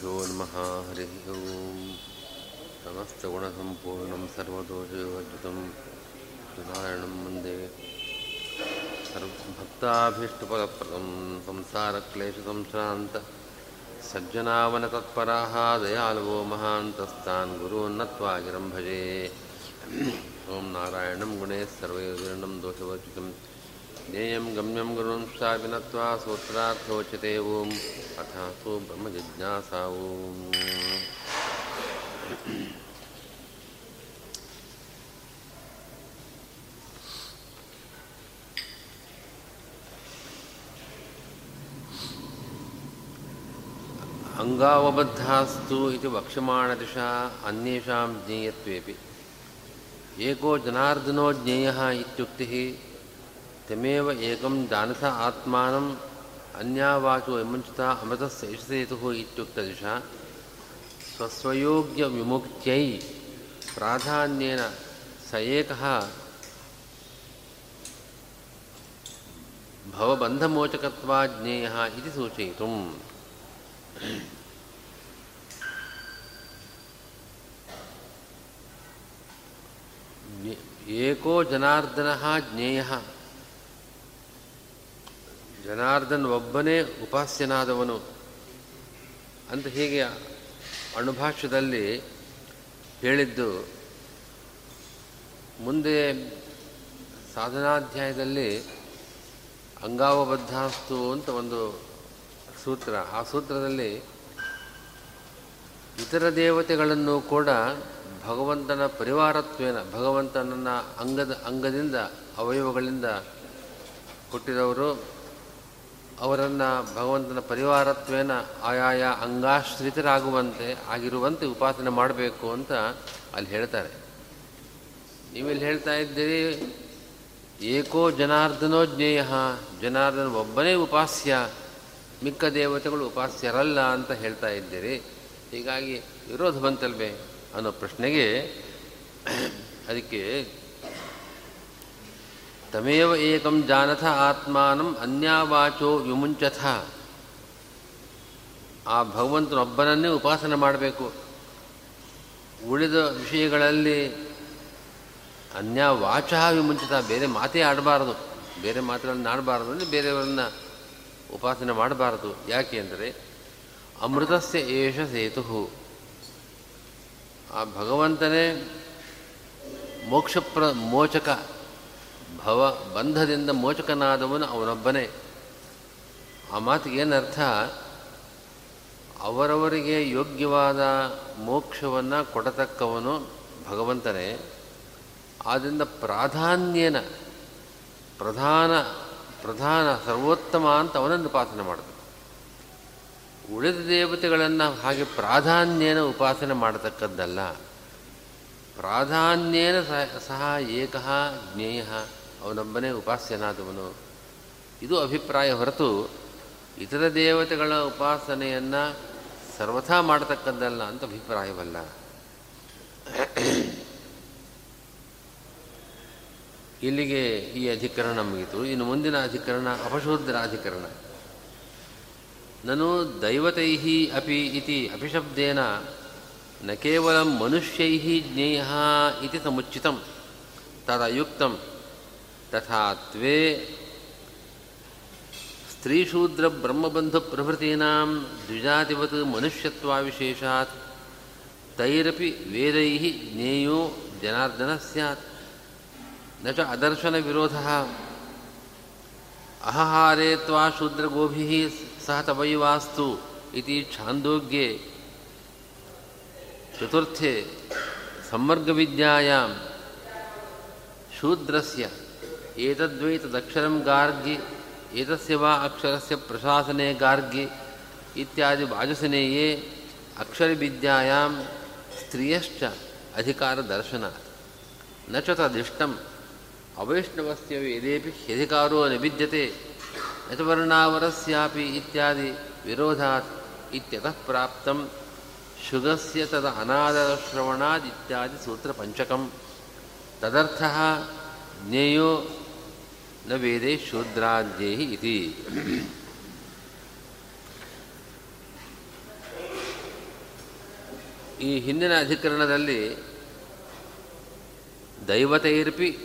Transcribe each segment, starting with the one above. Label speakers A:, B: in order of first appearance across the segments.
A: श्रीगुरुभ्यो नमः, हरिः ओम्। समस्तगुणसम्पूर्णं सर्वदोषयोर्जितं सुधारणं वंदे। भक्ताभीष्टपदप्रदं संसारक्लेशसंश्रान्त सज्जनावनतत्पराः, दयालवो महान्तस्तान् गुरून्नत्वा गिरं भजे। ॐ नारायणं गुणे सर्वैर्विर्णं दोषवर्जितं ज्ञेयं गम्यं गुरुं शाविनत्वा सूत्रार्थोच्यते ॐ अथासु ब्रह्मजिज्ञासा ॐ अङ्गावबद्धास्तु इति वक्ष्यमाणदिशा अन्येषां ज्ञेयत्वेपि एको जनार्दनो ज्ञेयः इत्युक्तिः तमेव एकं जानथ आत्मानम् अन्यावाचो विमुञ्चता अमृतस्य इषसेतुः इत्युक्तदिशा स्वस्वयोग्यविमुक्त्यै प्राधान्येन स एकः भवबन्धमोचकत्वाज्ञेयः ज्ञेय सूचयितुम्। एको जनार्दनः ज्ञेयः ಜನಾರ್ದನ್ ಒಬ್ಬನೇ ಉಪಾಸ್ಯನಾದವನು ಅಂತ ಹೀಗೆ ಅಣುಭಾಷ್ಯದಲ್ಲಿ ಹೇಳಿದ್ದು. ಮುಂದೆ ಸಾಧನಾಧ್ಯಾಯದಲ್ಲಿ ಅಂಗಾವಬದ್ಧಾಸ್ತು ಅಂತ ಒಂದು ಸೂತ್ರ, ಆ ಸೂತ್ರದಲ್ಲಿ ಇತರ ದೇವತೆಗಳನ್ನು ಕೂಡ ಭಗವಂತನ ಪರಿವಾರತ್ವೇನ, ಭಗವಂತನನ್ನು ಅಂಗದ, ಅಂಗದಿಂದ, ಅವಯವಗಳಿಂದ ಹುಟ್ಟಿದವರು ಅವರನ್ನು ಭಗವಂತನ ಪರಿವಾರತ್ವೇನ ಆಯಾಯ ಅಂಗಾಶ್ರಿತರಾಗುವಂತೆ ಆಗಿರುವಂತೆ ಉಪಾಸನೆ ಮಾಡಬೇಕು ಅಂತ ಅಲ್ಲಿ ಹೇಳ್ತಾರೆ. ನೀವೆಲ್ಲಿ ಹೇಳ್ತಾ ಇದ್ದೀರಿ? ಏಕೋ ಜನಾರ್ದನೋ ಜ್ಞೇಯ, ಜನಾರ್ದನ ಒಬ್ಬನೇ ಉಪಾಸ್ಯ, ಮಿಕ್ಕ ದೇವತೆಗಳು ಉಪಾಸ್ಯರಲ್ಲ ಅಂತ ಹೇಳ್ತಾ ಇದ್ದೀರಿ. ಹೀಗಾಗಿ ವಿರೋಧ ಬಂತಲ್ವೇ ಅನ್ನೋ ಪ್ರಶ್ನೆಗೆ ಅದಕ್ಕೆ ತಮೇವ ಏಕಂ ಜಾನಥ ಆತ್ಮಾನಂ ಅನ್ಯಾವಾಚೋ ವಿಮುಂಚಥ ಆ ಭಗವಂತನೊಬ್ಬನನ್ನೇ ಉಪಾಸನೆ ಮಾಡಬೇಕು. ಉಳಿದ ವಿಷಯಗಳಲ್ಲಿ ಅನ್ಯಾವಾಚ ವಿಮುಂಚಿತ, ಬೇರೆ ಮಾತೇ ಆಡಬಾರದು. ಬೇರೆ ಮಾತುಗಳನ್ನು ಆಡಬಾರದು ಅಂದರೆ ಬೇರೆಯವರನ್ನು ಉಪಾಸನೆ ಮಾಡಬಾರದು. ಯಾಕೆ ಅಂದರೆ, ಅಮೃತಸ್ಯ ಏಷ ಸೇತು ಆ ಭಗವಂತನೇ ಮೋಕ್ಷಪ್ರ ಮೋಚಕ ಭವ ಬಂಧದಿಂದ ಮೋಚಕನಾದವನು ಅವನೊಬ್ಬನೇ. ಆ ಮಾತಿಗೆ ಏನರ್ಥ? ಅವರವರಿಗೆ ಯೋಗ್ಯವಾದ ಮೋಕ್ಷವನ್ನು ಕೊಡತಕ್ಕವನು ಭಗವಂತನೇ. ಆದ್ದರಿಂದ ಪ್ರಾಧಾನ್ಯನ, ಪ್ರಧಾನ ಪ್ರಧಾನ, ಸರ್ವೋತ್ತಮ ಅಂತ ಅವನನ್ನು ಉಪಾಸನೆ ಮಾಡಬೇಕು ಉಳಿದ ದೇವತೆಗಳನ್ನು ಹಾಗೆ ಪ್ರಾಧಾನ್ಯನ ಉಪಾಸನೆ ಮಾಡತಕ್ಕದ್ದಲ್ಲ. ಪ್ರಾಧಾನ್ಯನ ಸಹ ಏಕ ಜ್ಞೇಯ ಅವನೊಬ್ಬನೇ ಉಪಾಸ್ಯನಾದವನು. ಇದು ಅಭಿಪ್ರಾಯ ಹೊರತು ಇತರ ದೇವತೆಗಳ ಉಪಾಸನೆಯನ್ನು ಸರ್ವಥಾ ಮಾಡತಕ್ಕದ್ದಲ್ಲ ಅಂತ ಅಭಿಪ್ರಾಯವಲ್ಲ. ಇಲ್ಲಿಗೆ ಈ ಅಧಿಕರಣ ಮುಗಿತು. ಇನ್ನು ಮುಂದಿನ ಅಧಿಕರಣ ಅಪಶೂದ್ರ ಅಧಿಕರಣ. ನನು ದೈವತೈ ಅಪಿ ಇತಿ ಅಪಿಶಬ್ದೇನ ನ ಕೇವಲ ಮನುಷ್ಯೈ ಜ್ಞೇಯ ಇತಿ ಸಮುಚಿತಂ ತದಯುಕ್ತಂ. ತಥಾ ತ್ವೇ ಸ್ತ್ರೀಶೂದ್ರ ಬ್ರಹ್ಮಬಂಧು ಪ್ರಭೃತೀನಾಂ ದ್ವಿಜಾತಿವತ್ ಮನುಷ್ಯತ್ವಾವಿಶೇಷಾತ್ ತೈರಪಿ ವೇದೈ ಜ್ಞೇಯೋ ಜನಾರ್ದನ ಸ್ಯಾತ್ನ ಚ ಅದರ್ಶನ ವಿರೋಧ ಅಹಹಾರೇ ತ್ವಾ ಶೂದ್ರಗೋಭಿ ಸಹ ತವೈವಾಸ್ತು ಇತಿ ಛಾಂದೋಗ್ಯೆ ಚತುರ್ಥೆ ಸಮ್ಮರ್ಗವಿದ್ಯಾಯಾಂ ಶೂದ್ರಸ್ಯ ಏತದ್ವೈ ತದಕ್ಷರಂ ಗಾರ್ಗಿ ಏತಸ್ಯ ವಾ ಅಕ್ಷರಸ್ಯ ಪ್ರಶಾಸನೆ ಗಾರ್ಗಿ ಇತ್ಯಾದಿ ವಾಜಸನೇಯೇ ಅಕ್ಷರವಿದ್ಯಾಯಾಂ ಸ್ತ್ರಿಯಶ್ಚ ಅಧಿಕಾರದರ್ಶನಾತ್ ತದಿಷ್ಟಂ ಅವೈಷ್ಣವಸ್ಯ ವೇದೇಪಿ ಹ್ಯಧಿಕಾರೋ ನ ವಿದ್ಯತೆ ಯತವರ್ಣಾವರಸ್ಯಾಪಿ ಇತ್ಯಾದಿ ವಿರೋಧಾತ್ ಇತ್ಯತಃ ಪ್ರಾಪ್ತಂ ಶುಗಸ್ಯ ತದ ಅನಾದರಶ್ರವಣಾದ್ ಇತ್ಯಾದಿ ಸೂತ್ರಪಂಚಕಂ ತದರ್ಥಃ ಜ್ಞೇಯೋ ನ ವೇದೇ ಶೂದ್ರಾಜ್ಞೇಹಿ ಇತಿ. ಈ ಹಿಂದಿನ ಅಧಿಕರಣದಲ್ಲಿ ದೈವತೈರ್ಪಿ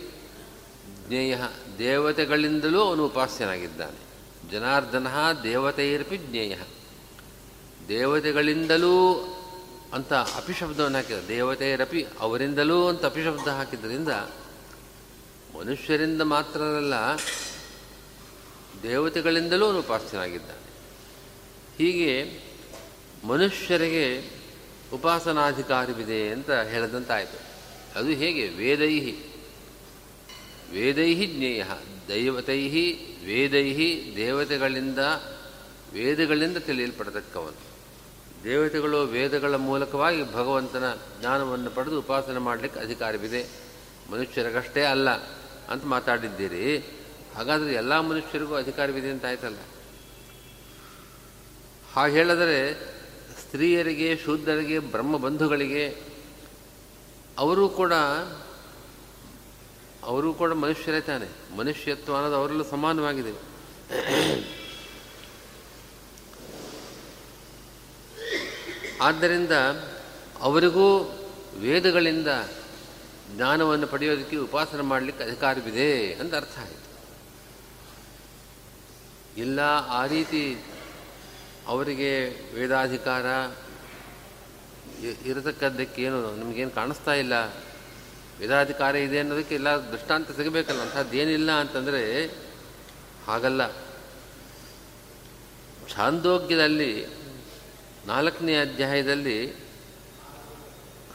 A: ಜ್ಞೇಯ ದೇವತೆಗಳಿಂದಲೂ ಅವನು ಉಪಾಸ್ಯನಾಗಿದ್ದಾನೆ. ಜನಾರ್ದನ ದೇವತೆಯಿರ್ಪಿ ಜ್ಞೇಯ. ದೇವತೆಗಳಿಂದಲೂ ಅಂತ ಅಪಿಶಬ್ದವನ್ನು ಹಾಕಿದ ದೇವತೆಯರಪಿ ಅವರಿಂದಲೂ ಅಂತ ಅಪಿಶಬ್ದ ಹಾಕಿದ್ದರಿಂದ ಮನುಷ್ಯರಿಂದ ಮಾತ್ರವಲ್ಲ ದೇವತೆಗಳಿಂದಲೂ ಅವನು ಉಪಾಸ್ಯನಾಗಿದ್ದಾನೆ ಹೀಗೆ ಮನುಷ್ಯರಿಗೆ ಉಪಾಸನಾಧಿಕಾರವಿದೆ ಅಂತ ಹೇಳಿದಂತಾಯಿತು. ಅದು ಹೇಗೆ? ವೇದೈಹಿ. ವೇದೈಹಿ ಜ್ಞೇಯ. ದೈವತೈ ವೇದೈಹಿ ದೇವತೆಗಳಿಂದ, ವೇದಗಳಿಂದ ತಿಳಿಯಲ್ಪಡತಕ್ಕವನು. ದೇವತೆಗಳು ವೇದಗಳ ಮೂಲಕವಾಗಿ ಭಗವಂತನ ಜ್ಞಾನವನ್ನು ಪಡೆದು ಉಪಾಸನೆ ಮಾಡಲಿಕ್ಕೆ ಅಧಿಕಾರವಿದೆ. ಮನುಷ್ಯರಿಗಷ್ಟೇ ಅಲ್ಲ. ಅಂತ ಮಾತಾಡಿದ್ದೀರಿ. ಹಾಗಾದರೆ ಎಲ್ಲ ಮನುಷ್ಯರಿಗೂ ಅಧಿಕಾರವಿದೆ ಅಂತ ಆಯ್ತಲ್ಲ? ಹಾಗೆ ಹೇಳಿದರೆ ಸ್ತ್ರೀಯರಿಗೆ, ಶೂದ್ರರಿಗೆ, ಬ್ರಹ್ಮಬಂಧುಗಳಿಗೆ ಅವರೂ ಕೂಡ, ಅವರು ಕೂಡ ಮನುಷ್ಯರೇ ತಾನೆ. ಮನುಷ್ಯತ್ವ ಅನ್ನೋದು ಅವರಲ್ಲೂ ಸಮಾನವಾಗಿದೆ. ಆದ್ದರಿಂದ ಅವರಿಗೂ ವೇದಗಳಿಂದ ಜ್ಞಾನವನ್ನು ಪಡೆಯೋದಕ್ಕೆ ಉಪಾಸನೆ ಮಾಡಲಿಕ್ಕೆ ಅಧಿಕಾರವಿದೆ ಅಂತ ಅರ್ಥ ಆಯಿತು. ಇಲ್ಲ, ಆ ರೀತಿ ಅವರಿಗೆ ವೇದಾಧಿಕಾರ ಇರತಕ್ಕದ್ದಕ್ಕೇನು ನಮಗೇನು ಕಾಣಿಸ್ತಾ ಇಲ್ಲ? ವೇದಾಧಿಕಾರ ಇದೆ ಅನ್ನೋದಕ್ಕೆ ಎಲ್ಲ ದೃಷ್ಟಾಂತ ಸಿಗಬೇಕಲ್ಲ ಅಂಥದ್ದೇನಿಲ್ಲ ಅಂತಂದರೆ ಹಾಗಲ್ಲ. ಛಾಂದೋಗ್ಯದಲ್ಲಿ ನಾಲ್ಕನೇ ಅಧ್ಯಾಯದಲ್ಲಿ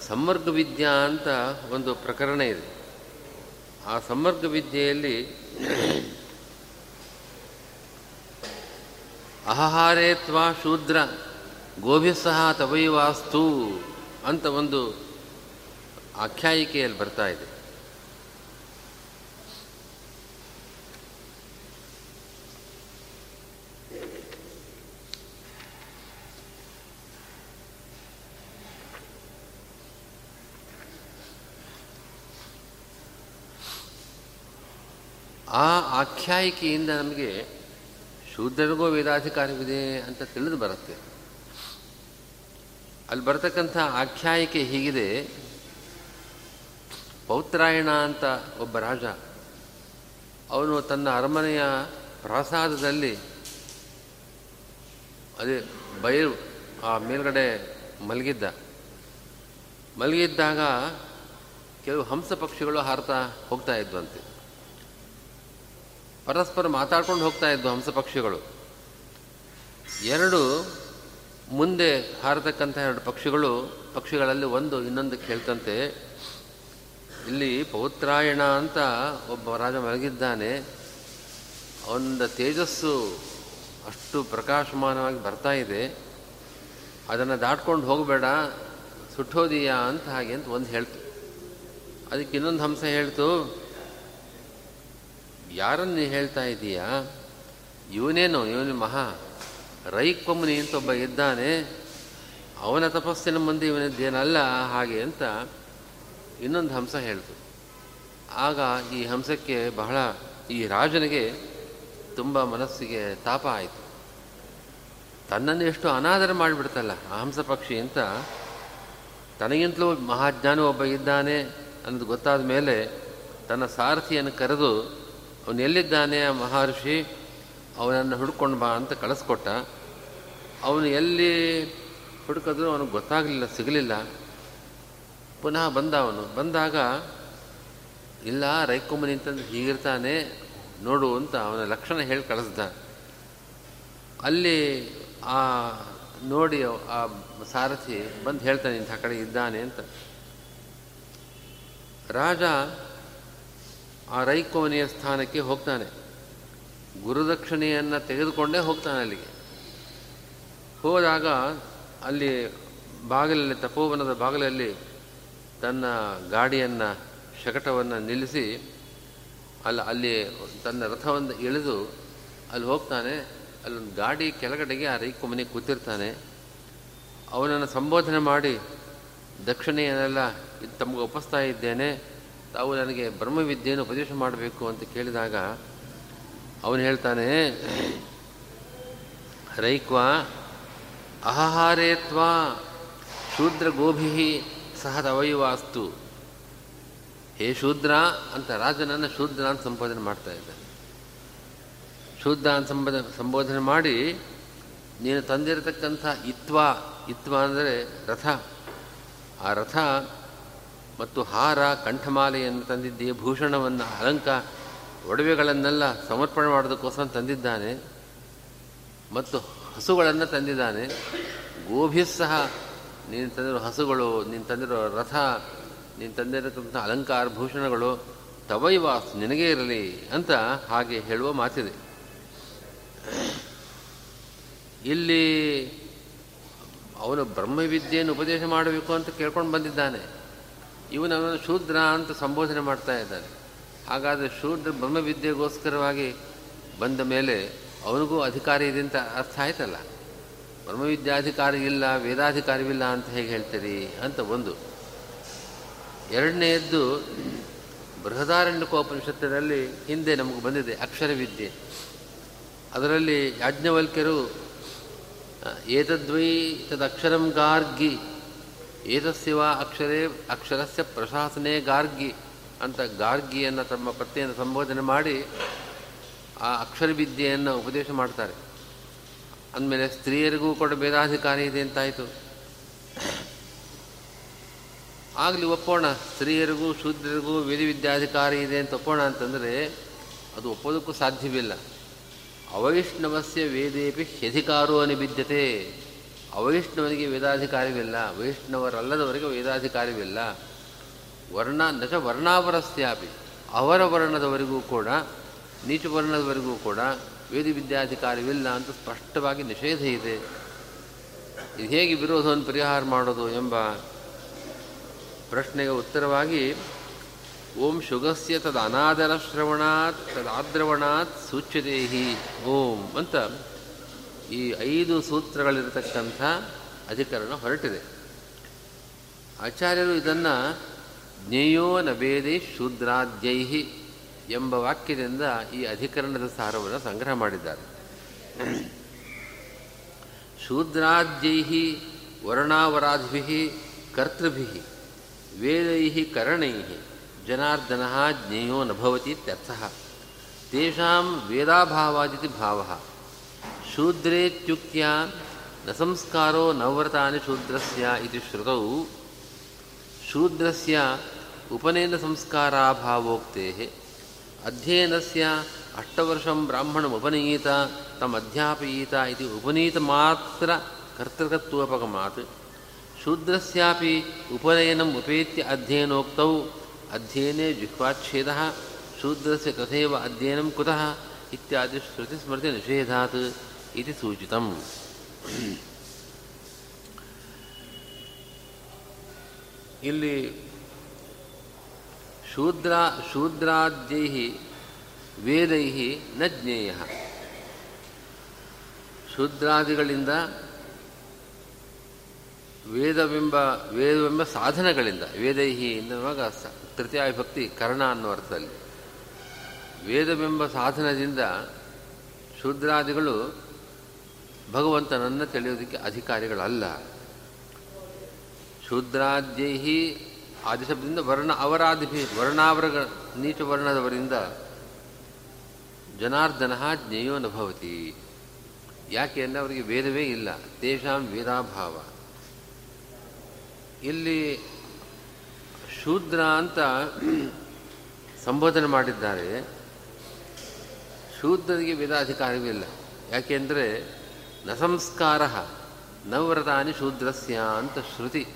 A: ಸಮ್ಮರ್ಗ ವಿದ್ಯಾ ಅಂತ ಒಂದು ಪ್ರಕರಣ ಇದೆ. ಆ ಸಮ್ಮರ್ಗ ವಿದ್ಯೆಯಲ್ಲಿ ಅಹಹಾರೇತ್ವಾ ಶೂದ್ರ ಗೋಭ್ಯ ಸಹ ತವೈವಾಸ್ತು ಅಂತ ಒಂದು ಆಖ್ಯಾಯಿಕೆಯಲ್ಲಿ ಬರ್ತಾ ಇದೆ. ಆ ಆಖ್ಯಾಯಿಕೆಯಿಂದ ನಮಗೆ ಶೂದ್ರರಿಗೂ ವೇದಾಧಿಕಾರವಿದೆ ಅಂತ ತಿಳಿದು ಬರುತ್ತೆ. ಅಲ್ಲಿ ಬರತಕ್ಕಂಥ ಆಖ್ಯಾಯಿಕೆ ಹೀಗಿದೆ. ಪೌತ್ರಾಯಣ ಅಂತ ಒಬ್ಬ ರಾಜ, ಅವನು ತನ್ನ ಅರಮನೆಯ ಪ್ರಸಾದದಲ್ಲಿ ಅದೇ ಬಯಲು, ಆ ಮೇಲ್ಗಡೆ ಮಲಗಿದ್ದ. ಮಲಗಿದ್ದಾಗ ಕೆಲವು ಹಂಸ ಪಕ್ಷಿಗಳು ಹಾರ್ತಾ ಹೋಗ್ತಾ ಇದ್ವಂತೆ. ಪರಸ್ಪರ ಮಾತಾಡ್ಕೊಂಡು ಹೋಗ್ತಾ ಇದ್ವು ಹಂಸ ಪಕ್ಷಿಗಳು. ಎರಡು ಮುಂದೆ ಹಾರತಕ್ಕಂಥ ಎರಡು ಪಕ್ಷಿಗಳು, ಪಕ್ಷಿಗಳಲ್ಲಿ ಒಂದು ಇನ್ನೊಂದು ಹೇಳ್ತಂತೆ ಇಲ್ಲಿ ಪೌತ್ರಾಯಣ ಅಂತ ಒಬ್ಬ ರಾಜ ಮಲಗಿದ್ದಾನೆ. ಅವನ ತೇಜಸ್ಸು ಅಷ್ಟು ಪ್ರಕಾಶಮಾನವಾಗಿ ಬರ್ತಾ ಇದೆ. ಅದನ್ನು ದಾಟ್ಕೊಂಡು ಹೋಗಬೇಡ, ಸುಟ್ಟೋದೀಯಾ ಅಂತ ಹಾಗೆ ಅಂತ ಒಂದು ಹೇಳ್ತು. ಅದಕ್ಕೆ ಇನ್ನೊಂದು ಹಂಸ ಹೇಳ್ತು ಯಾರನ್ನು ಹೇಳ್ತಾ ಇದ್ದೀಯಾ ಇವನೇನು, ಇವನು ಮಹಾ. ರೈಕ್ವಮುನಿ ಅಂತ ಒಬ್ಬ ಇದ್ದಾನೆ. ಅವನ ತಪಸ್ಸಿನ ಮುಂದೆ ಇವನದ್ದೇನಲ್ಲ, ಹಾಗೆ ಅಂತ ಇನ್ನೊಂದು ಹಂಸ ಹೇಳ್ತು. ಆಗ ಈ ಹಂಸಕ್ಕೆ ಬಹಳ, ಈ ರಾಜನಿಗೆ ತುಂಬ ಮನಸ್ಸಿಗೆ ತಾಪ ಆಯಿತು. ತನ್ನನ್ನು ಎಷ್ಟು ಅನಾದರ ಮಾಡಿಬಿಡ್ತಲ್ಲ ಆ ಹಂಸ ಪಕ್ಷಿ ಅಂತ. ತನಗಿಂತಲೂ ಮಹಾಜ್ಞಾನ ಒಬ್ಬ ಇದ್ದಾನೆ ಅನ್ನೋದು ಗೊತ್ತಾದ ಮೇಲೆ ತನ್ನ ಸಾರಥಿಯನ್ನು ಕರೆದು ಅವನು ಎಲ್ಲಿದ್ದಾನೆ ಆ ಮಹರ್ಷಿ? ಅವನನ್ನು ಹುಡ್ಕೊಂಡು ಬಾ ಅಂತ ಕಳಿಸ್ಕೊಟ್ಟ. ಅವನು ಎಲ್ಲಿ ಹುಡುಕಿದ್ರು ಅವನಿಗೆ ಗೊತ್ತಾಗಲಿಲ್ಲ, ಸಿಗಲಿಲ್ಲ. ಪುನಃ ಬಂದ ಅವನು. ಬಂದಾಗ, ಇಲ್ಲ ರೈಕೊಮ್ಮನಿ ನಿಂತಂದು ಹೀಗಿರ್ತಾನೆ, ನೋಡು ಅಂತ ಅವನ ಲಕ್ಷಣ ಹೇಳಿ ಕಳಿಸ್ದ. ಅಲ್ಲಿ ಆ ನೋಡಿ ಆ ಸಾರಥಿ ಬಂದು ಹೇಳ್ತಾನೆ, ಇಂಥ ಕಡೆ ಇದ್ದಾನೆ ಅಂತ. ರಾಜ ಆ ರೈಕೋನಿಯ ಸ್ಥಾನಕ್ಕೆ ಹೋಗ್ತಾನೆ. ಗುರುದಕ್ಷಿಣೆಯನ್ನು ತೆಗೆದುಕೊಂಡೇ ಹೋಗ್ತಾನೆ ಅಲ್ಲಿಗೆ. ಹೋದಾಗ ಅಲ್ಲಿ ಬಾಗಿಲಲ್ಲಿ, ತಪೋವನದ ಬಾಗಿಲಲ್ಲಿ ತನ್ನ ಗಾಡಿಯನ್ನು, ಶಕಟವನ್ನು ನಿಲ್ಲಿಸಿ ಅಲ್ಲಿ ಅಲ್ಲಿ ತನ್ನ ರಥವನ್ನು ಇಳಿದು ಅಲ್ಲಿ ಹೋಗ್ತಾನೆ. ಅಲ್ಲೊಂದು ಗಾಡಿ ಕೆಳಗಡೆಗೆ ಆ ರೈಕೊಮ್ಮನೆ ಕೂತಿರ್ತಾನೆ. ಅವನನ್ನು ಸಂಬೋಧನೆ ಮಾಡಿ, ದಕ್ಷಿಣೆಯನ್ನೆಲ್ಲ ಇದು ತಮಗೆ ಒಪ್ಪಿಸ್ತಾ ಇದ್ದೇನೆ. ತಾವು ನನಗೆ ಬ್ರಹ್ಮವಿದ್ಯೆಯನ್ನು ಉಪದೇಶ ಮಾಡಬೇಕು ಅಂತ ಕೇಳಿದಾಗ ಅವನು ಹೇಳ್ತಾನೆ, ರೈಕ್ವ ಅಹಹಾರೇತ್ವ ಶೂದ್ರ ಗೋಭಿ ಸಹ ತವಯುವಾಸ್ತು ಹೇ ಶೂದ್ರ ಅಂತ ರಾಜನನ್ನು ಶೂದ್ರ ಅಂತ ಸಂಬೋಧನೆ ಮಾಡ್ತಾ ಇದ್ದಾನೆ. ಶೂದ್ರ ಅಂತ ಸಂಬೋಧನೆ ಸಂಬೋಧನೆ ಮಾಡಿ, ನೀನು ತಂದಿರತಕ್ಕಂಥ ಇತ್ವ ಇತ್ವ ಅಂದರೆ ರಥ. ಆ ರಥ ಮತ್ತು ಹಾರ, ಕಂಠಮಾಲೆಯನ್ನು ತಂದಿದ್ದೆ ಭೂಷಣವನ್ನು, ಅಲಂಕ, ಒಡವೆಗಳನ್ನೆಲ್ಲ ಸಮರ್ಪಣೆ ಮಾಡೋದಕ್ಕೋಸ್ಕರ ತಂದಿದ್ದಾನೆ. ಮತ್ತು ಹಸುಗಳನ್ನು ತಂದಿದ್ದಾನೆ. ಗೋಭಿ ಸಹ ನೀನು ತಂದಿರೋ ಹಸುಗಳು, ನೀನು ತಂದಿರೋ ರಥ, ನೀನು ತಂದಿರತಕ್ಕಂಥ ಅಲಂಕಾರ ಭೂಷಣಗಳು ತವೈವಾಸ್ ನಿನಗೇ ಇರಲಿ ಅಂತ ಹಾಗೆ ಹೇಳುವ ಮಾತಿದೆ. ಇಲ್ಲಿ ಅವನು ಬ್ರಹ್ಮವಿದ್ಯೆಯನ್ನು ಉಪದೇಶ ಮಾಡಬೇಕು ಅಂತ ಕೇಳ್ಕೊಂಡು ಬಂದಿದ್ದಾನೆ. ಇವನು ಅವನು ಶೂದ್ರ ಅಂತ ಸಂಬೋಧನೆ ಮಾಡ್ತಾ ಇದ್ದಾನೆ ಹಾಗಾದರೆ ಶೂದ್ರ ಬ್ರಹ್ಮವಿದ್ಯೆಗೋಸ್ಕರವಾಗಿ ಬಂದ ಮೇಲೆ ಅವನಿಗೂ ಅಧಿಕಾರಿ ಇದೆ ಅಂತ ಅರ್ಥ ಆಯ್ತಲ್ಲ? ಬ್ರಹ್ಮವಿದ್ಯಾಧಿಕಾರಿ ಇಲ್ಲ ವೇದಾಧಿಕಾರಿವಿಲ್ಲ ಅಂತ ಹೇಗೆ ಹೇಳ್ತೀರಿ ಅಂತ ಒಂದು. ಎರಡನೆಯದ್ದು ಬೃಹದಾರಣ್ಯಕೋಪನಿಷತ್ತಿನಲ್ಲಿ ಹಿಂದೆ ನಮಗೆ ಬಂದಿದೆ ಅಕ್ಷರವಿದ್ಯೆ. ಅದರಲ್ಲಿ ಯಾಜ್ಞವಲ್ಕ್ಯರು, ಏತದ್ವೈ ತದಕ್ಷರಂ ಗಾರ್ಗಿ ಏತಸ್ಯವ ಅಕ್ಷರೇ, ಅಕ್ಷರಸ್ಯ ಪ್ರಶಾಸನೆ ಗಾರ್ಗಿ ಅಂತ ಗಾರ್ಗಿಯನ್ನು ತಮ್ಮ ಪತ್ನಿಯನ್ನು ಸಂಬೋಧನೆ ಮಾಡಿ ಆ ಅಕ್ಷರ ವಿದ್ಯೆಯನ್ನು ಉಪದೇಶ ಮಾಡ್ತಾರೆ. ಅಂದಮೇಲೆ ಸ್ತ್ರೀಯರಿಗೂ ಕೂಡ ಭೇದಾಧಿಕಾರಿ ಇದೆ ಅಂತಾಯಿತು. ಆಗಲಿ ಒಪ್ಪೋಣ, ಸ್ತ್ರೀಯರಿಗೂ, ಶೂದ್ರರಿಗೂ ವೇದವಿದ್ಯಾಧಿಕಾರಿ ಇದೆ ಅಂತ ಒಪ್ಪೋಣ ಅಂತಂದರೆ ಅದು ಒಪ್ಪೋದಕ್ಕೂ ಸಾಧ್ಯವಿಲ್ಲ. ಅವೈಷ್ಣವಸ್ಯ ವೇದೇಪಿ ಹ್ಯಧಿಕಾರೋ ಅನಿಬಿದ್ಯತೆ. ಅವೈಷ್ಣವನಿಗೆ ವೇದಾಧಿಕಾರವಿಲ್ಲ, ವೈಷ್ಣವರಲ್ಲದವರಿಗೆ ವೇದಾಧಿಕಾರವಿಲ್ಲ. ವರ್ಣ ನಚ ವರ್ಣಾವರಸ್ಯಾಪಿ, ಅವರ ವರ್ಣದವರಿಗೂ ಕೂಡ, ನೀಚ ವರ್ಣದವರಿಗೂ ಕೂಡ ವೇದ ವಿದ್ಯಾಧಿಕಾರವಿಲ್ಲ ಅಂತ ಸ್ಪಷ್ಟವಾಗಿ ನಿಷೇಧ ಇದೆ. ಇದು ಹೇಗೆ ವಿರೋಧವನ್ನು ಪರಿಹಾರ ಮಾಡೋದು ಎಂಬ ಪ್ರಶ್ನೆಗೆ ಉತ್ತರವಾಗಿ, ಓಂ ಶುಗಸ್ಯ ತದ ಅನಾದರ ಶ್ರವಣಾತ್ ತದಾದ್ರವಣಾತ್ ಸೂಚ್ಯದೇಹಿ ಓಂ ಅಂತ ಈ ಐದು ಸೂತ್ರಗಳಿರತಕ್ಕಂಥ ಅಧಿಕರಣ ಹೊರಟಿದೆ. ಆಚಾರ್ಯರು ಇದನ್ನು ಜ್ಞೇಯೋ ನವೇದೇ ಶೂದ್ರಾದ್ಯೈಹಿ ಎಂಬ ವಾಕ್ಯದಿಂದ ಈ ಅಧಿಕರಣದ ಸಾರವನ್ನು ಸಂಗ್ರಹ ಮಾಡಿದ್ದಾರೆ. ಶೂದ್ರಾದ್ಯೈ ವರ್ಣಾವರಾಧಿ ಕರ್ತೃಭಿ ವೇದೈ ಕರಣೈ ಜನಾರ್ದನ ಜ್ಞೇಯೋ ನಭವತಿ ಇತ್ಯರ್ಥ ತೇಷಾಂ ವೇದಾಭಾವಾದಿತಿ ಭಾವ. ಶೂದ್ರೇತ್ಯುಕ್ತ್ಯ ನ ಸಂಸ್ಕಾರೋ ನವ್ರತಾನಿ ಶೂದ್ರಸ್ಯ ಇತಿ ಶ್ರುತೌ. ಶೂದ್ರಸ್ಯ ಉಪನಯನ ಸಂಸ್ಕಾರಾಭಾವೋಕ್ತೆ ಅಧ್ಯಯನಸ್ಯ ಅಷ್ಟವರ್ಷಂ ಬ್ರಾಹ್ಮಣಮುಪನೀತ ತಮಧ್ಯಾಪಯೀತ ಇತಿ ಉಪನೀತ ಮಾತ್ರ ಕರ್ತೃಕತ್ವೋಪಗಮಾತ್. ಶೂದ್ರಸ್ಯಾಪಿ ಉಪನಯನಂ ಉಪೇತ್ಯ ಅಧ್ಯಯನೋಕ್ತೌ. ಅಧ್ಯಯನೆ ಜಿಹ್ವಾಚ್ಛೇದ. ಶೂದ್ರಸ್ಯ ತಥೈವ ಅಧ್ಯಯನಂ ಕುತಃ. ಇತ್ಯಾದಿ ಶ್ರುತಿಸ್ಮೃತಿ ನಿಷೇಧಾತ್ ಇತಿ ಸೂಚಿತಂ ಇಲ್ಲಿ ಶೂದ್ರ ಶೂದ್ರಾದ್ಯೈ ವೇದೈ ನ ಜ್ಞೇಯ ಶೂದ್ರಾದಿಗಳಿಂದ ವೇದವೆಂಬ ವೇದವೆಂಬ ಸಾಧನಗಳಿಂದ ವೇದೈಹಿ ಎನ್ನುವಾಗ ತೃತೀಯ ವಿಭಕ್ತಿ ಕರ್ಣ ಅನ್ನೋ ಅರ್ಥದಲ್ಲಿ ವೇದವೆಂಬ ಸಾಧನದಿಂದ ಶೂದ್ರಾದಿಗಳು ಭಗವಂತನನ್ನು ತಿಳಿಯೋದಕ್ಕೆ ಅಧಿಕಾರಿಗಳಲ್ಲ. ಶೂದ್ರಾದ್ಯೈ ಆದಿಶಬ್ದದಿಂದ ವರ್ಣ ಅವರಾದಿಭಿ ವರ್ಣಾವರಗ ನೀಚ ವರ್ಣದವರಿಂದ ಜನಾರ್ದನ ಜ್ಞೇಯೋ ನಭವತಿ ಯಾಕೆ ಅಂದರೆ ಅವರಿಗೆ ವೇದವೇ ಇಲ್ಲ. ತೇಷಾಂ ವೇದಾಭಾವ. ಇಲ್ಲಿ ಶೂದ್ರ ಅಂತ ಸಂಬೋಧನೆ ಮಾಡಿದ್ದಾರೆ. ಶೂದ್ರರಿಗೆ ವೇದಾಧಿಕಾರವಿಲ್ಲ ಯಾಕೆಂದರೆ ನ ಸಂಸ್ಕಾರ ನವ್ರತಾನಿ ಶೂದ್ರಸ್ಯ ಅಂತ ಶ್ರುತಿ.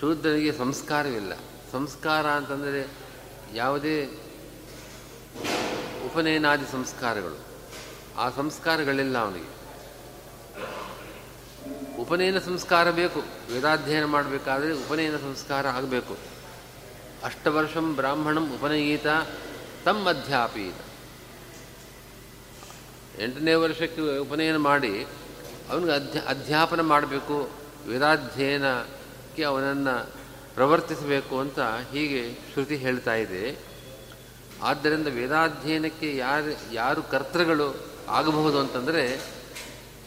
A: ಶೂದ್ರನಿಗೆ ಸಂಸ್ಕಾರವಿಲ್ಲ. ಸಂಸ್ಕಾರ ಅಂತಂದರೆ ಯಾವುದೇ ಉಪನಯನಾದಿ ಸಂಸ್ಕಾರಗಳು. ಆ ಸಂಸ್ಕಾರಗಳಿಲ್ಲ ಅವನಿಗೆ. ಉಪನಯನ ಸಂಸ್ಕಾರ ಬೇಕು. ವೇದಾಧ್ಯಯನ ಮಾಡಬೇಕಾದ್ರೆ ಉಪನಯನ ಸಂಸ್ಕಾರ ಆಗಬೇಕು. ಅಷ್ಟವರ್ಷಂ ಬ್ರಾಹ್ಮಣಂ ಉಪನಯೀತ ತಮ್ಮ ಅಧ್ಯಾಪೀತ ಎಂಟನೇ ವರ್ಷಕ್ಕೆ ಉಪನಯನ ಮಾಡಿ ಅವನಿಗೆ ಅಧ್ಯ, ಅಧ್ಯಾಪನ ಮಾಡಬೇಕು, ವೇದಾಧ್ಯಯನಕ್ಕೆ ಅವನನ್ನು ಪ್ರವರ್ತಿಸಬೇಕು ಅಂತ ಹೀಗೆ ಶ್ರುತಿ ಹೇಳ್ತಾ ಇದೆ. ಆದ್ದರಿಂದ ವೇದಾಧ್ಯಯನಕ್ಕೆ ಯಾರು ಯಾರು ಕರ್ತೃಗಳು ಆಗಬಹುದು ಅಂತಂದರೆ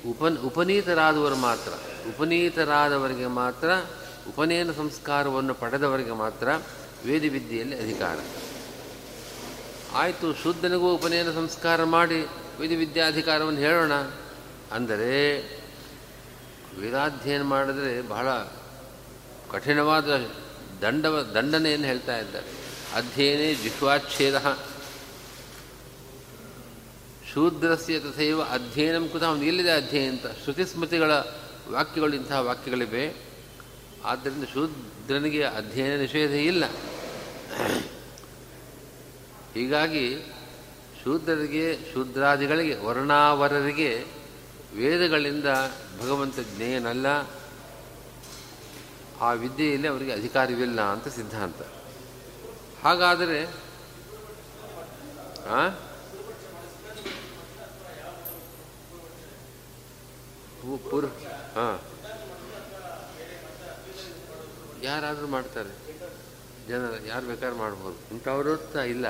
A: ಉಪನ್, ಉಪನೀತರಾದವರು ಮಾತ್ರ. ಉಪನೀತರಾದವರಿಗೆ ಮಾತ್ರ, ಉಪನಯನ ಸಂಸ್ಕಾರವನ್ನು ಪಡೆದವರಿಗೆ ಮಾತ್ರ ವೇದವಿದ್ಯೆಯಲ್ಲಿ ಅಧಿಕಾರ. ಆಯಿತು, ಶುದ್ಧನಿಗೂ ಉಪನಯನ ಸಂಸ್ಕಾರ ಮಾಡಿ ವೇದವಿದ್ಯಾಧಿಕಾರವನ್ನು ಹೇಳೋಣ ಅಂದರೆ ವೇದಾಧ್ಯಯನ ಮಾಡಿದ್ರೆ ಬಹಳ ಕಠಿಣವಾದ ದಂಡವ ದಂಡನೆಯನ್ನು ಹೇಳ್ತಾ ಇದ್ದಾರೆ. ಅಧ್ಯಯನೇ ಜಿಹ್ವಾಚ್ಛೇದ ಶೂದ್ರಸ್ಯ ತಥೈವ ಅಧ್ಯಯನ ಕುತ ಅವನು ಎಲ್ಲಿದೆ ಅಧ್ಯಯನ ಅಂತ? ಶ್ರುತಿ ಸ್ಮೃತಿಗಳ ವಾಕ್ಯಗಳು, ಇಂತಹ ವಾಕ್ಯಗಳಿವೆ. ಆದ್ದರಿಂದ ಶೂದ್ರನಿಗೆ ಅಧ್ಯಯನ ನಿಷೇಧ ಇಲ್ಲ. ಹೀಗಾಗಿ ಶೂದ್ರರಿಗೆ, ಶೂದ್ರಾದಿಗಳಿಗೆ, ವರ್ಣಾವರರಿಗೆ ವೇದಗಳಿಂದ ಭಗವಂತ ಜ್ಞೇಯನಲ್ಲ. ಆ ವಿದ್ಯೆಯಲ್ಲಿ ಅವರಿಗೆ ಅಧಿಕಾರವಿಲ್ಲ ಅಂತ ಸಿದ್ಧಾಂತ. ಹಾಗಾದರೆ ಪೂರ್ ಹಾಂ ಯಾರಾದರೂ ಮಾಡ್ತಾರೆ. ಜನರ, ಯಾರು ಬೇಕಾದ್ರೂ ಮಾಡ್ಬೋದು. ಇಂಥವ್ರ ಇಲ್ಲ.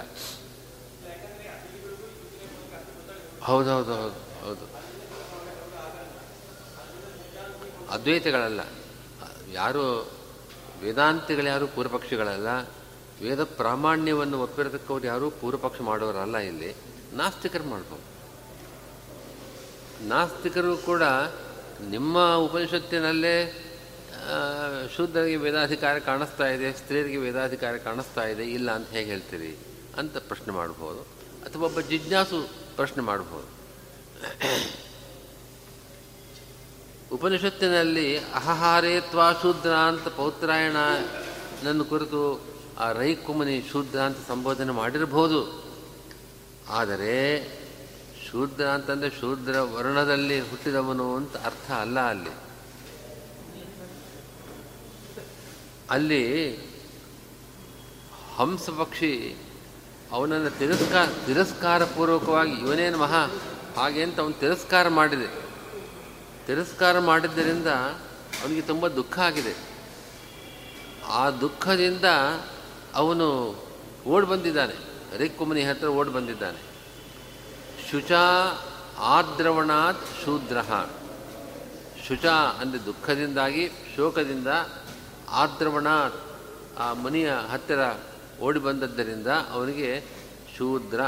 A: ಹೌದೌದು ಹೌದು. ಹೌದು ಅದ್ವೈತಗಳಲ್ಲ. ಯಾರು ವೇದಾಂತಿಗಳು ಯಾರು ಪೂರ್ವಪಕ್ಷಿಗಳಲ್ಲ, ವೇದ ಪ್ರಾಮಾಣ್ಯವನ್ನು ಒಪ್ಪಿರತಕ್ಕವ್ರು ಯಾರೂ ಪೂರ್ವಪಕ್ಷ ಮಾಡೋರಲ್ಲ ಇಲ್ಲಿ. ನಾಸ್ತಿಕರು ಮಾಡ್ಬೋದು. ನಾಸ್ತಿಕರು ಕೂಡ ನಿಮ್ಮ ಉಪನಿಷತ್ತಿನಲ್ಲೇ ಶೂದ್ರರಿಗೆ ವೇದಾಧಿಕಾರ ಕಾಣಿಸ್ತಾ ಇದೆ, ಸ್ತ್ರೀಯರಿಗೆ ವೇದಾಧಿಕಾರ ಕಾಣಿಸ್ತಾ ಇದೆ, ಇಲ್ಲ ಅಂತ ಹೇಗೆ ಹೇಳ್ತೀರಿ ಅಂತ ಪ್ರಶ್ನೆ ಮಾಡ್ಬೋದು. ಅಥವಾ ಒಬ್ಬ ಜಿಜ್ಞಾಸು ಪ್ರಶ್ನೆ ಮಾಡ್ಬೋದು ಉಪನಿಷತ್ತಿನಲ್ಲಿ ಅಹಹಾರೇತ್ವಾ ಶೂದ್ರ ಅಂತ ನನ್ನ ಕುರಿತು ಆ ರೈಕುಮನಿ ಶೂದ್ರ ಅಂತ ಸಂಬೋಧನೆ ಮಾಡಿರಬಹುದು. ಆದರೆ ಶೂದ್ರ ಅಂತಂದರೆ ಶೂದ್ರ ವರ್ಣದಲ್ಲಿ ಹುಟ್ಟಿದವನು ಅಂತ ಅರ್ಥ ಅಲ್ಲ ಅಲ್ಲಿ. ಅಲ್ಲಿ ಹಂಸ ಪಕ್ಷಿ ಅವನನ್ನು ತಿರಸ್ಕಾರ, ತಿರಸ್ಕಾರಪೂರ್ವಕವಾಗಿ ಇವನೇನು ಮಹಾ ಹಾಗೆ ಅಂತ ಅವನು ತಿರಸ್ಕಾರ ಮಾಡಿದೆ. ತಿರಸ್ಕಾರ ಮಾಡಿದ್ದರಿಂದ ಅವನಿಗೆ ತುಂಬ ದುಃಖ ಆಗಿದೆ. ಆ ದುಃಖದಿಂದ ಅವನು ಓಡಿ ಬಂದಿದ್ದಾನೆ. ರಿಕ್ಕುಮನಿ ಹತ್ರ ಓಡಿ ಬಂದಿದ್ದಾನೆ. ಶುಚ ಆದ್ರವಣಾತ್ ಶೂದ್ರ. ಶುಚ ಅಂದರೆ ದುಃಖದಿಂದಾಗಿ ಶೋಕದಿಂದ ಆದ್ರವಣಾತ್ ಆ ಮನಿಯ ಹತ್ತಿರ ಓಡಿ ಬಂದದ್ದರಿಂದ ಅವನಿಗೆ ಶೂದ್ರ.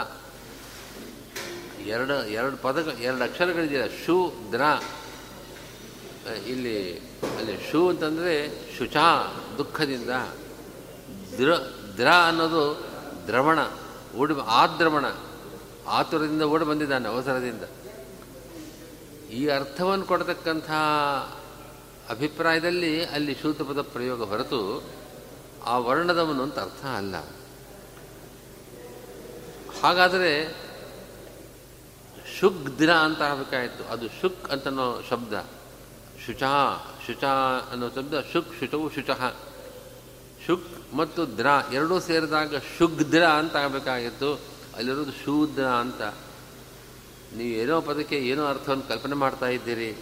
A: ಎರಡು ಎರಡು ಪದ ಎರಡು ಅಕ್ಷರಗಳಿದೆಯಲ್ಲ, ಶೂದ್ರ. ಇಲ್ಲಿ, ಅಲ್ಲಿ ಶೂ ಅಂತಂದರೆ ಶುಚ, ದುಃಖದಿಂದ. ದ್ರ ದ್ರ ಅನ್ನೋದು ದ್ರವಣ, ಓಡಿ ಆದ್ರವಣ. ಆತುರದಿಂದ ಓಡಿ ಬಂದಿದ್ದಾನೆ ಅವಸರದಿಂದ. ಈ ಅರ್ಥವನ್ನು ಕೊಡತಕ್ಕಂಥ ಅಭಿಪ್ರಾಯದಲ್ಲಿ ಅಲ್ಲಿ ಶೂತಪದ ಪದ ಪ್ರಯೋಗ ಹೊರತು ಆ ವರ್ಣದವನು ಅಂತ ಅರ್ಥ ಅಲ್ಲ. ಹಾಗಾದರೆ ಶುಗ್ಧ್ರ ಅಂತ ಆಗಬೇಕಾಯಿತು. ಅದು ಶುಕ್ ಅಂತನೋ ಶಬ್ದ. ಶುಚ ಶುಚ ಅನ್ನೋ ಶಬ್ದ. ಶುಕ್ ಶುಚವು ಶುಚಃ. ಶುಕ್ ಮತ್ತು ದ್ರ ಎರಡೂ ಸೇರಿದಾಗ ಶುಗ್ಧ್ರ ಅಂತ ಆಗಬೇಕಾಗಿತ್ತು. ಅಲ್ಲಿರೋದು ಶೂದ್ರ ಅಂತ. ನೀವು ಏನೋ ಪದಕ್ಕೆ ಏನೋ ಅರ್ಥವನ್ನು ಕಲ್ಪನೆ ಮಾಡ್ತಾ ಇದ್ದೀರಿ.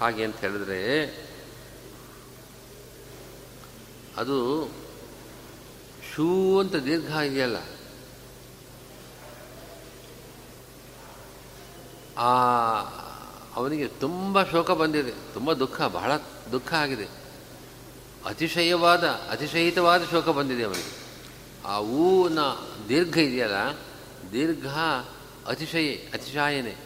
A: ಹಾಗೆ ಅಂತ ಹೇಳಿದ್ರೆ ಅದು ಶೂ ಅಂತ ದೀರ್ಘ ಇದೆಯಲ್ಲ ಆ, ಅವನಿಗೆ ತುಂಬ ಶೋಕ ಬಂದಿದೆ. ತುಂಬ ದುಃಖ, ಬಹಳ ದುಃಖ ಆಗಿದೆ. ಅತಿಶಯವಾದ, ಅತಿಶಯಿತವಾದ ಶೋಕ ಬಂದಿದೆ ಅವನಿಗೆ. ಆ ಊನ ದೀರ್ಘ ಇದೆಯಲ್ಲ, ದೀರ್ಘ ಅತಿಶಯ, ಅತಿಶಾಯನೆ.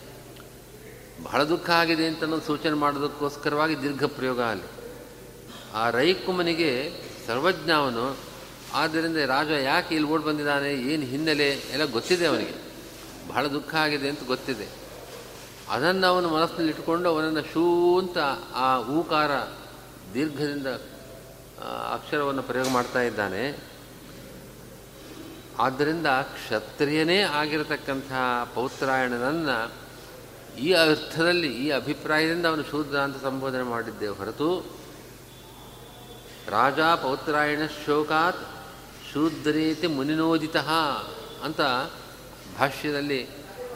A: ಬಹಳ ದುಃಖ ಆಗಿದೆ ಅಂತ ಸೂಚನೆ ಮಾಡೋದಕ್ಕೋಸ್ಕರವಾಗಿ ದೀರ್ಘ ಪ್ರಯೋಗ ಅಲ್ಲಿ. ಆ ರೈಕುಮನಿಗೆ ಸರ್ವಜ್ಞ ಅವನು ಆದ್ದರಿಂದ ರಾಜ ಯಾಕೆ ಇಲ್ಲಿ ಓಡಿ ಬಂದಿದ್ದಾನೆ? ಏನು ಹಿನ್ನೆಲೆ? ಎಲ್ಲ ಗೊತ್ತಿದೆ ಅವನಿಗೆ. ಬಹಳ ದುಃಖ ಆಗಿದೆ ಅಂತ ಗೊತ್ತಿದೆ. ಅದನ್ನು ಅವನು ಮನಸ್ಸಿನಲ್ಲಿ ಇಟ್ಟುಕೊಂಡು ಅವನನ್ನು ಶೂ ಅಂತ ಆ ಊಕಾರ ದೀರ್ಘದಿಂದ ಅಕ್ಷರವನ್ನು ಪ್ರಯೋಗ ಮಾಡ್ತಾ ಇದ್ದಾನೆ. ಆದ್ದರಿಂದ ಕ್ಷತ್ರಿಯನೇ ಆಗಿರತಕ್ಕಂಥ ಪೌತ್ರಾಯಣನನ್ನು ಈ ಅರ್ಥದಲ್ಲಿ, ಈ ಅಭಿಪ್ರಾಯದಿಂದ ಅವನು ಶೂದ್ರ ಅಂತ ಸಂಬೋಧನೆ ಮಾಡಿದ್ದೆ ಹೊರತು ರಾಜ ಪೌತ್ರಾಯಣ ಶೋಕಾತ್ ಶೂದ್ರೇತಿ ಮುನಿನೋದಿತ ಅಂತ ಭಾಷ್ಯದಲ್ಲಿ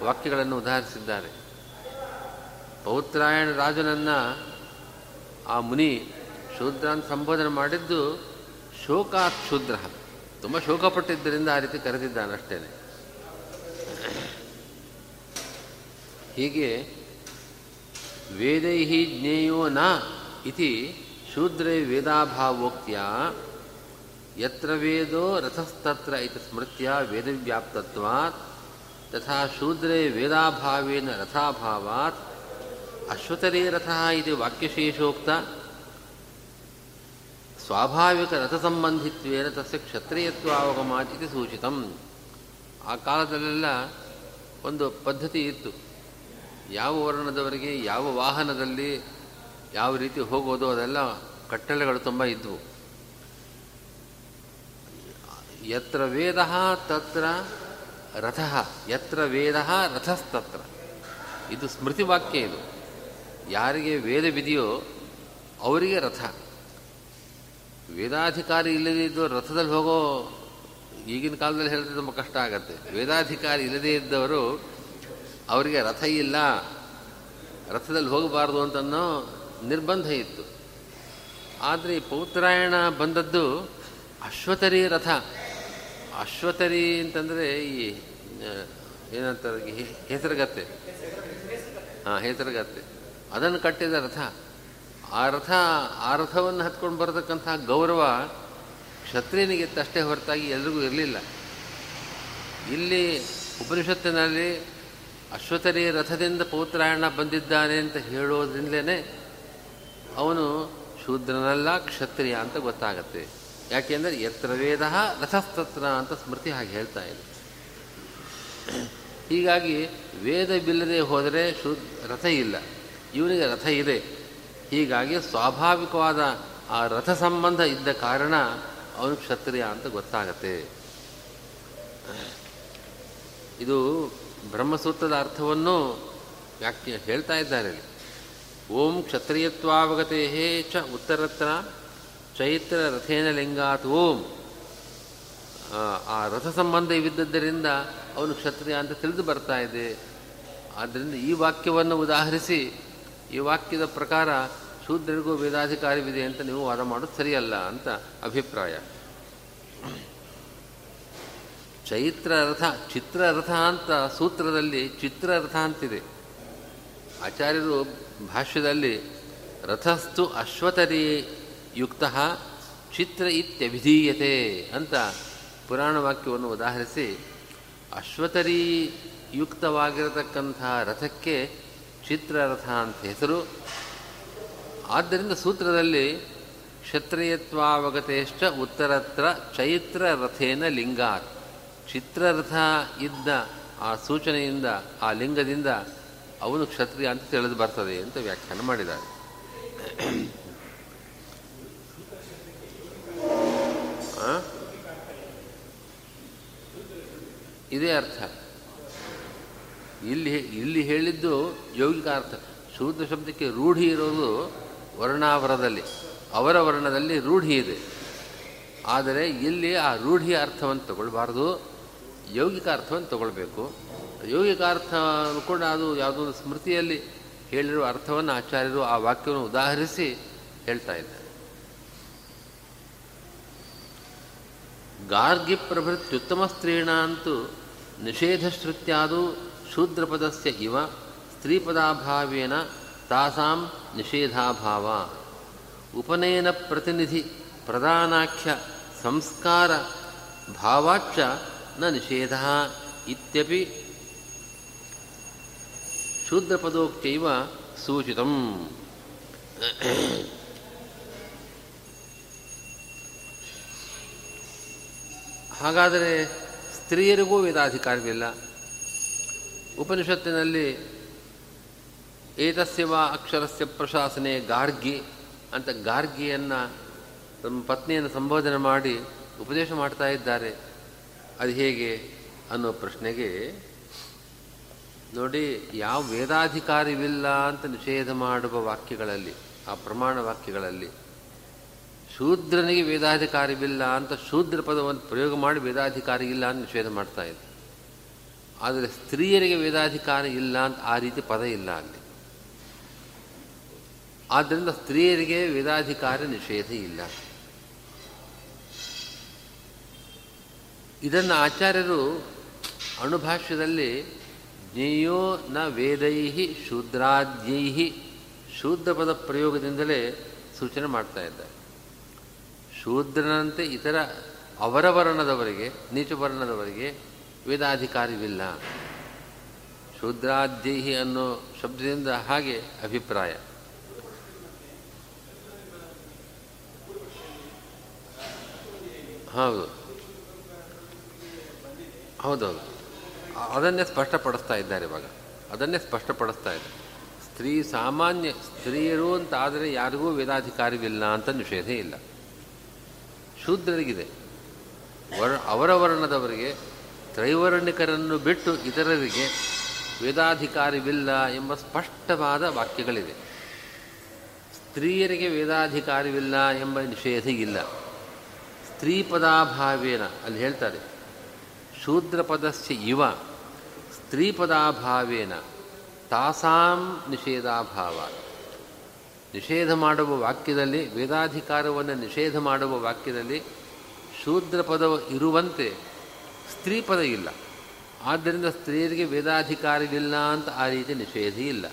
A: ವಾಕ್ಯಗಳನ್ನು ಉದಾಹರಿಸಿದ್ದಾರೆ. ಪೌತ್ರಾಯಣ ರಾಜನನ್ನು ಆ ಮುನಿ ಶೂದ್ರ ಅಂತ ಸಂಬೋಧನೆ ಮಾಡಿದ್ದು ಶೋಕಾತ್ ಶೂದ್ರ ತುಂಬ ಶೋಕಪಟ್ಟಿದ್ದರಿಂದ ಆ ರೀತಿ ಕರೆದಿದ್ದಾನಷ್ಟೇ ಹೀಗೆ ವೇದೈ ಜ್ಞೇಯೋ ನ ಇತಿ ಶೂದ್ರೇ ವೇದಾಭಾವೋಕ್ತಿಯ ಯತ್ರ ವೇದೋ ರಥಸ್ತತ್ರ ಇತಿ ಸ್ಮೃತ್ಯ ವೇದವ್ಯಾಪ್ತತ್ವಾತ್ ತಥಾ ಶೂದ್ರೆ ವೇದಾಭಾವೇನ ರಥಾಭಾವಾತ್ ಅಶ್ವತರೇ ರಥ ಇದು ವಾಕ್ಯಶೇಷೋಕ್ತ ಸ್ವಾಭಾವಿಕ ರಥಸಂಬಂಧಿತ್ವೇನ ತಸ್ಯ ಕ್ಷತ್ರಿಯತ್ವಾವಗಮಾತ್ ಇದು ಸೂಚಿತಂ ಆ ಕಾಲದಲ್ಲೆಲ್ಲ ಒಂದು ಪದ್ಧತಿ ಇತ್ತು. ಯಾವ ವರ್ಣದವರಿಗೆ ಯಾವ ವಾಹನದಲ್ಲಿ ಯಾವ ರೀತಿ ಹೋಗೋದು ಅದೆಲ್ಲ ಕಟ್ಟಳೆಗಳು ತುಂಬ ಇದ್ದವು ಯತ್ರ ವೇದ ತತ್ರ ರಥ ಯತ್ರ ವೇದ ರಥಸ್ತತ್ರ ಇದು ಸ್ಮೃತಿ ವಾಕ್ಯ ಇದು. ಯಾರಿಗೆ ವೇದವಿದೆಯೋ ಅವರಿಗೆ ರಥ. ವೇದಾಧಿಕಾರಿ ಇಲ್ಲದೇ ಇದ್ದು ರಥದಲ್ಲಿ ಹೋಗೋ ಈಗಿನ ಕಾಲದಲ್ಲಿ ಹೇಳಿದ್ರೆ ತುಂಬ ಕಷ್ಟ ಆಗತ್ತೆ. ವೇದಾಧಿಕಾರಿ ಇಲ್ಲದೇ ಇದ್ದವರು ಅವರಿಗೆ ರಥ ಇಲ್ಲ, ರಥದಲ್ಲಿ ಹೋಗಬಾರ್ದು ಅಂತನ್ನೋ ನಿರ್ಬಂಧ ಇತ್ತು. ಆದರೆ ಪೌತ್ರಾಯಣ ಬಂದದ್ದು ಅಶ್ವತರಿ ರಥ. ಅಶ್ವತರಿ ಅಂತಂದರೆ ಈ ಏನಂತಾರೆ ಹೆಸರುಗತ್ತೆ. ಹಾಂ, ಹೆಸರುಗತ್ತೆ. ಅದನ್ನು ಕಟ್ಟಿದ ರಥ. ಆ ರಥ, ಆ ರಥವನ್ನು ಹತ್ಕೊಂಡು ಬರತಕ್ಕಂತಹ ಗೌರವ ಕ್ಷತ್ರಿಯನಿಗಿತ್ತಷ್ಟೇ ಹೊರತಾಗಿ ಎಲ್ರಿಗೂ ಇರಲಿಲ್ಲ. ಇಲ್ಲಿ ಉಪನಿಷತ್ತಿನಲ್ಲಿ ಅಶ್ವತರಿ ರಥದಿಂದ ಪೌತ್ರಾಯಣ ಬಂದಿದ್ದಾನೆ ಅಂತ ಹೇಳೋದ್ರಿಂದಲೇ ಅವನು ಶೂದ್ರನಲ್ಲ, ಕ್ಷತ್ರಿಯ ಅಂತ ಗೊತ್ತಾಗತ್ತೆ. ಯಾಕೆಂದರೆ ಯತ್ರ ವೇದ ರಥಸ್ತತ್ರ ಅಂತ ಸ್ಮೃತಿ ಹಾಗೆ ಹೇಳ್ತಾ ಇದೆ. ಹೀಗಾಗಿ ವೇದವಿಲ್ಲದೆ ಹೋದರೆ ಶು ರಥ ಇಲ್ಲ. ಇವನಿಗೆ ರಥ ಇದೆ. ಹೀಗಾಗಿ ಸ್ವಾಭಾವಿಕವಾದ ಆ ರಥ ಸಂಬಂಧ ಇದ್ದ ಕಾರಣ ಅವನು ಕ್ಷತ್ರಿಯ ಅಂತ ಗೊತ್ತಾಗತ್ತೆ. ಇದು ಬ್ರಹ್ಮಸೂತ್ರದ ಅರ್ಥವನ್ನು ವ್ಯಾಖ್ಯ ಹೇಳ್ತಾ ಇದ್ದಾರೆ ಓಂ ಕ್ಷತ್ರಿಯತ್ವಾವಗತೆ ಚ ಉತ್ತರತ್ರ ಚೈತ್ರ ರಥೇನ ಲಿಂಗಾತ್ ಓಂ ಆ ರಥ ಸಂಬಂಧ ಸಂಬಂಧವಿದ್ದದ್ದರಿಂದ ಅವನು ಕ್ಷತ್ರಿಯ ಅಂತ ತಿಳಿದು ಬರ್ತಾ ಇದೆ. ಆದ್ದರಿಂದ ಈ ವಾಕ್ಯವನ್ನು ಉದಾಹರಿಸಿ, ಈ ವಾಕ್ಯದ ಪ್ರಕಾರ ಶೂದ್ರರಿಗೂ ವೇದಾಧಿಕಾರಿವಿದೆ ಅಂತ ನೀವು ವಾದ ಮಾಡೋದು ಸರಿಯಲ್ಲ ಅಂತ ಅಭಿಪ್ರಾಯ. ಚೈತ್ರ ರಥ ಚಿತ್ರರಥ ಅಂತ ಸೂತ್ರದಲ್ಲಿ ಚಿತ್ರರಥ ಅಂತಿದೆ. ಆಚಾರ್ಯರು ಭಾಷ್ಯದಲ್ಲಿ ರಥಸ್ತು ಅಶ್ವತರಿ ಯುಕ್ತ ಚಿತ್ರ ಇತ್ಯಭಿಧೀಯತೆ ಅಂತ ಪುರಾಣ ವಾಕ್ಯವನ್ನು ಉದಾಹರಿಸಿ, ಅಶ್ವತರಿ ಯುಕ್ತವಾಗಿರತಕ್ಕಂಥ ರಥಕ್ಕೆ ಚಿತ್ರರಥ ಅಂತ ಹೆಸರು. ಆದ್ದರಿಂದ ಸೂತ್ರದಲ್ಲಿ ಕ್ಷತ್ರಿಯತ್ವಾವಗತೇಷ್ಟ ಉತ್ತರತ್ರ ಚೈತ್ರ ರಥೇನ ಲಿಂಗಾತ್. ಚಿತ್ರರಥ ಇದ್ದ ಆ ಸೂಚನೆಯಿಂದ, ಆ ಲಿಂಗದಿಂದ ಅವನು ಕ್ಷತ್ರಿಯ ಅಂತ ತಿಳಿದು ಬರ್ತದೆ ಅಂತ ವ್ಯಾಖ್ಯಾನ ಮಾಡಿದ್ದಾರೆ. ಇದೇ ಅರ್ಥ. ಇಲ್ಲಿ ಇಲ್ಲಿ ಹೇಳಿದ್ದು ಯೌಗಿಕ ಅರ್ಥ. ಶೂದ್ರ ಶಬ್ದಕ್ಕೆ ರೂಢಿ ಇರೋದು ವರ್ಣಾವರದಲ್ಲಿ. ಅವರ ವರ್ಣದಲ್ಲಿ ರೂಢಿ ಇದೆ. ಆದರೆ ಇಲ್ಲಿ ಆ ರೂಢಿಯ ಅರ್ಥವನ್ನು ತಗೊಳ್ಬಾರ್ದು. ಯೌಗಿಕ ಅರ್ಥವನ್ನು ತಗೊಳ್ಬೇಕು. ಯೌಗಿಕ ಅರ್ಥ ಕೂಡ ಅದು ಯಾವುದೋ ಸ್ಮೃತಿಯಲ್ಲಿ ಹೇಳಿರುವ ಅರ್ಥವನ್ನು ಆಚಾರ್ಯರು ಆ ವಾಕ್ಯವನ್ನು ಉದಾಹರಿಸಿ ಹೇಳ್ತಾ ಇದ್ದಾರೆ. ಗಾರ್ಗಿ ಪ್ರಭೃತ್ಯುತ್ತಮ ಸ್ತ್ರೀಣಾಂತು ನಿಷೇಧಶ್ರುತ್ಯಾದು ಶೂದ್ರಪದಸ್ಯ ಇವ, ಸ್ತ್ರೀಪದಾಭಾವೇನ ತಾಸಾಂ ನಿಷೇಧಾಭಾವ. ಉಪನಯನ ಪ್ರತಿನಿಧಿ ಪ್ರಧಾನಾಖ್ಯ ಸಂಸ್ಕಾರ ಭಾವಾಚ್ಚ ನ ನಿಷೇಧ ಇತ್ಯಪಿ ಶೂದ್ರಪದೋಕ್ತೈವ ಸೂಚಿತಂ. ಹಾಗಾದರೆ ಸ್ತ್ರೀಯರಿಗೂ ವೇದಾಧಿಕಾರವಿಲ್ಲ. ಉಪನಿಷತ್ತಿನಲ್ಲಿ ಏತಸ್ಯವ ಅಕ್ಷರಸ್ಯ ಪ್ರಶಾಸನೆ ಗಾರ್ಗಿ ಅಂತ ಗಾರ್ಗಿಯನ್ನು ತಮ್ಮ ಪತ್ನಿಯನ್ನು ಸಂಬೋಧನೆ ಮಾಡಿ ಉಪದೇಶ ಮಾಡ್ತಾ ಇದ್ದಾರೆ. ಅದು ಹೇಗೆ ಅನ್ನೋ ಪ್ರಶ್ನೆಗೆ ನೋಡಿ, ಯಾವ ವೇದಾಧಿಕಾರಿವಿಲ್ಲ ಅಂತ ನಿಷೇಧ ಮಾಡುವ ವಾಕ್ಯಗಳಲ್ಲಿ, ಆ ಪ್ರಮಾಣ ವಾಕ್ಯಗಳಲ್ಲಿ ಶೂದ್ರನಿಗೆ ವೇದಾಧಿಕಾರವಿಲ್ಲ ಅಂತ ಶೂದ್ರ ಪದವನ್ನು ಪ್ರಯೋಗ ಮಾಡಿ ವೇದಾಧಿಕಾರಿ ಇಲ್ಲ ಅಂತ ನಿಷೇಧ ಮಾಡ್ತಾ ಇದೆ ಆದರೆ ಸ್ತ್ರೀಯರಿಗೆ ವೇದಾಧಿಕಾರ ಇಲ್ಲ ಅಂತ ಆ ರೀತಿ ಪದ ಇಲ್ಲ ಅಲ್ಲಿ. ಆದ್ದರಿಂದ ಸ್ತ್ರೀಯರಿಗೆ ವೇದಾಧಿಕಾರ ನಿಷೇಧ ಇಲ್ಲ. ಇದನ್ನು ಆಚಾರ್ಯರು ಅಣುಭಾಷ್ಯದಲ್ಲಿ ಜ್ಞೇಯೋ ನ ವೇದೈ ಶೂದ್ರಾದ್ಯೈ ಶೂದ್ರ ಪದ ಪ್ರಯೋಗದಿಂದಲೇ ಸೂಚನೆ ಮಾಡ್ತಾ ಇದ್ದಾರೆ. ಶೂದ್ರನಂತೆ ಇತರ ಅವರ ವರ್ಣದವರಿಗೆ, ನೀಚ ವರ್ಣದವರಿಗೆ ವೇದಾಧಿಕಾರಿವಿಲ್ಲ. ಶೂದ್ರಾದ್ಯೈಹಿ ಅನ್ನೋ ಶಬ್ದದಿಂದ ಹಾಗೆ ಅಭಿಪ್ರಾಯ. ಹೌದು. ಹೌದೌದು. ಅದನ್ನೇ ಸ್ಪಷ್ಟಪಡಿಸ್ತಾ ಇದ್ದಾರೆ ಇವಾಗ. ಅದನ್ನೇ ಸ್ಪಷ್ಟಪಡಿಸ್ತಾ ಇದೆ. ಸ್ತ್ರೀ ಸಾಮಾನ್ಯ, ಸ್ತ್ರೀಯರು ಅಂತ ಆದರೆ ಯಾರಿಗೂ ವೇದಾಧಿಕಾರವಿಲ್ಲ ಅಂತ ನಿಷೇಧ ಇಲ್ಲ. ಶೂದ್ರರಿಗಿದೆ. ವರ್, ಅವರ ವರ್ಣದವರಿಗೆ ತ್ರೈವರ್ಣಿಕರನ್ನು ಬಿಟ್ಟು ಇತರರಿಗೆ ವೇದಾಧಿಕಾರಿವಿಲ್ಲ ಎಂಬ ಸ್ಪಷ್ಟವಾದ ವಾಕ್ಯಗಳಿವೆ. ಸ್ತ್ರೀಯರಿಗೆ ವೇದಾಧಿಕಾರಿವಿಲ್ಲ ಎಂಬ ನಿಷೇಧ ಇಲ್ಲ. ಸ್ತ್ರೀ ಪದಾಭಾವೇನ ಅಲ್ಲಿ ಹೇಳ್ತಾರೆ. ಶೂದ್ರ ಪದಸ್ಯ ಇವ, ಸ್ತ್ರೀ ಪದಾಭಾವೇನ ತಾಸಾಂ ನಿಷೇಧಾಭಾವ. ನಿಷೇಧ ಮಾಡುವ ವಾಕ್ಯದಲ್ಲಿ, ವೇದಾಧಿಕಾರವನ್ನು ನಿಷೇಧ ಮಾಡುವ ವಾಕ್ಯದಲ್ಲಿ ಶೂದ್ರ ಪದ ಇರುವಂತೆ ಸ್ತ್ರೀ ಪದ ಇಲ್ಲ. ಆದ್ದರಿಂದ ಸ್ತ್ರೀಯರಿಗೆ ವೇದಾಧಿಕಾರವಿಲ್ಲ ಅಂತ ಆ ರೀತಿ ನಿಷೇಧ ಇಲ್ಲ.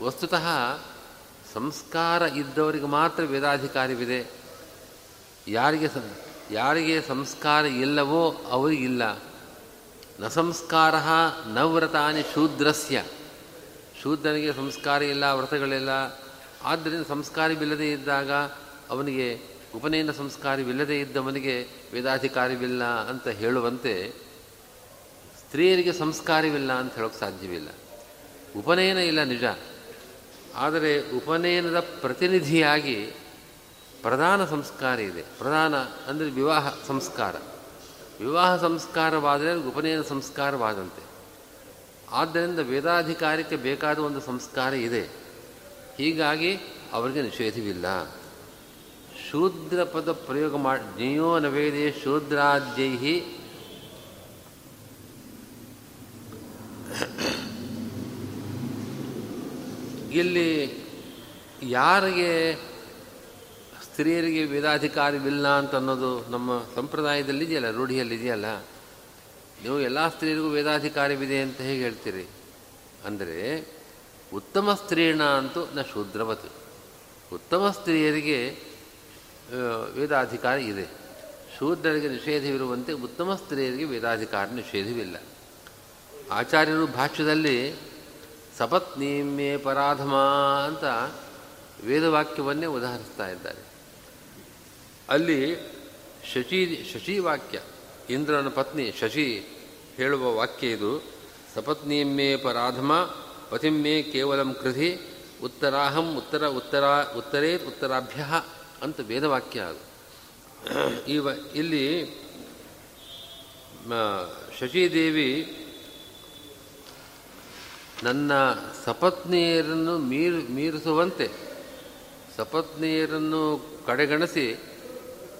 A: ವಸ್ತುತಃ ಸಂಸ್ಕಾರ ಇದ್ದವರಿಗೆ ಮಾತ್ರ ವೇದಾಧಿಕಾರವಿದೆ. ಯಾರಿಗೆ ಯಾರಿಗೆ ಸಂಸ್ಕಾರ ಇಲ್ಲವೋ ಅವರಿಗಿಲ್ಲ. ನ ಸಂಸ್ಕಾರ ನ ವ್ರತಾನಿ ಶೂದ್ರಸ್ಯ. ಶೂದ್ರನಿಗೆ ಸಂಸ್ಕಾರ ಇಲ್ಲ ವ್ರತಗಳಿಲ್ಲ ಆದ್ದರಿಂದ ಸಂಸ್ಕಾರವಿಲ್ಲದೆ ಇದ್ದಾಗ ಅವನಿಗೆ ಉಪನಯನ ಸಂಸ್ಕಾರವಿಲ್ಲದೆ ಇದ್ದವನಿಗೆ ವೇದಾಧಿಕಾರವಿಲ್ಲ ಅಂತ ಹೇಳುವಂತೆ ಸ್ತ್ರೀಯರಿಗೆ ಸಂಸ್ಕಾರವಿಲ್ಲ ಅಂತ ಹೇಳೋಕ್ಕೆ ಸಾಧ್ಯವಿಲ್ಲ. ಉಪನಯನ ಇಲ್ಲ ನಿಜ. ಆದರೆ ಉಪನಯನದ ಪ್ರತಿನಿಧಿಯಾಗಿ ಪ್ರಧಾನ ಸಂಸ್ಕಾರ ಇದೆ. ಪ್ರಧಾನ ಅಂದರೆ ವಿವಾಹ ಸಂಸ್ಕಾರ. ವಿವಾಹ ಸಂಸ್ಕಾರವಾದರೆ ಉಪನಯನ ಸಂಸ್ಕಾರವಾದಂತೆ. ಆದ್ದರಿಂದ ವೇದಾಧಿಕಾರಕ್ಕೆ ಬೇಕಾದ ಒಂದು ಸಂಸ್ಕಾರ ಇದೆ. ಹೀಗಾಗಿ ಅವರಿಗೆ ನಿಷೇಧವಿಲ್ಲ. ಶೂದ್ರ ಪದ ಪ್ರಯೋಗ ಮಾಡಿ ಜ್ಞೇಯೋ ನವೇದೇ ಶೂದ್ರಾದ್ಯೈ ಇಲ್ಲಿ ಯಾರಿಗೆ, ಸ್ತ್ರೀಯರಿಗೆ ವೇದಾಧಿಕಾರವಿಲ್ಲ ಅಂತ ಅನ್ನೋದು ನಮ್ಮ ಸಂಪ್ರದಾಯದಲ್ಲಿದೆಯಲ್ಲ ರೂಢಿಯಲ್ಲಿ ಇದೆಯಲ್ಲ ನೀವು ಎಲ್ಲ ಸ್ತ್ರೀಯರಿಗೂ ವೇದಾಧಿಕಾರವಿದೆ ಅಂತ ಹೇಗೆ ಹೇಳ್ತೀರಿ? ಅಂದರೆ, ಉತ್ತಮ ಸ್ತ್ರೀಣ ಅಂತೂ ನ ಶೂದ್ರವತಿ. ಉತ್ತಮ ಸ್ತ್ರೀಯರಿಗೆ ವೇದಾಧಿಕಾರ ಇದೆ. ಶೂದ್ರರಿಗೆ ನಿಷೇಧವಿರುವಂತೆ ಉತ್ತಮ ಸ್ತ್ರೀಯರಿಗೆ ವೇದಾಧಿಕಾರ ನಿಷೇಧವಿಲ್ಲ. ಆಚಾರ್ಯರು ಭಾಷ್ಯದಲ್ಲಿ ಸಪತ್ನೀಮ್ಯೆ ಪರಾಧಮ ಅಂತ ವೇದವಾಕ್ಯವನ್ನೇ ಉದಾಹರಿಸ್ತಾ ಇದ್ದಾರೆ. ಅಲ್ಲಿ ಶಶಿ, ಶಶಿವಾಕ್ಯ, ಇಂದ್ರನ ಪತ್ನಿ ಶಶಿ ಹೇಳುವ ವಾಕ್ಯ ಇದು. ಸಪತ್ನೀಮೇ ಪರಾಧಮ, ಪತಿಮ್ಮೆ ಕೇವಲಂ ಕೃಧಿ, ಉತ್ತರಾಹಂ ಉತ್ತರ ಉತ್ತರ ಉತ್ತರೇ ಉತ್ತರಾಭ್ಯ ಅಂತ ವೇದವಾಕ್ಯ ಅದು. ಈ ಇಲ್ಲಿ ಶಶಿದೇವಿ ನನ್ನ ಸಪತ್ನಿಯರನ್ನು ಮೀರ್, ಮೀರಿಸುವಂತೆ, ಸಪತ್ನಿಯರನ್ನು ಕಡೆಗಣಿಸಿ,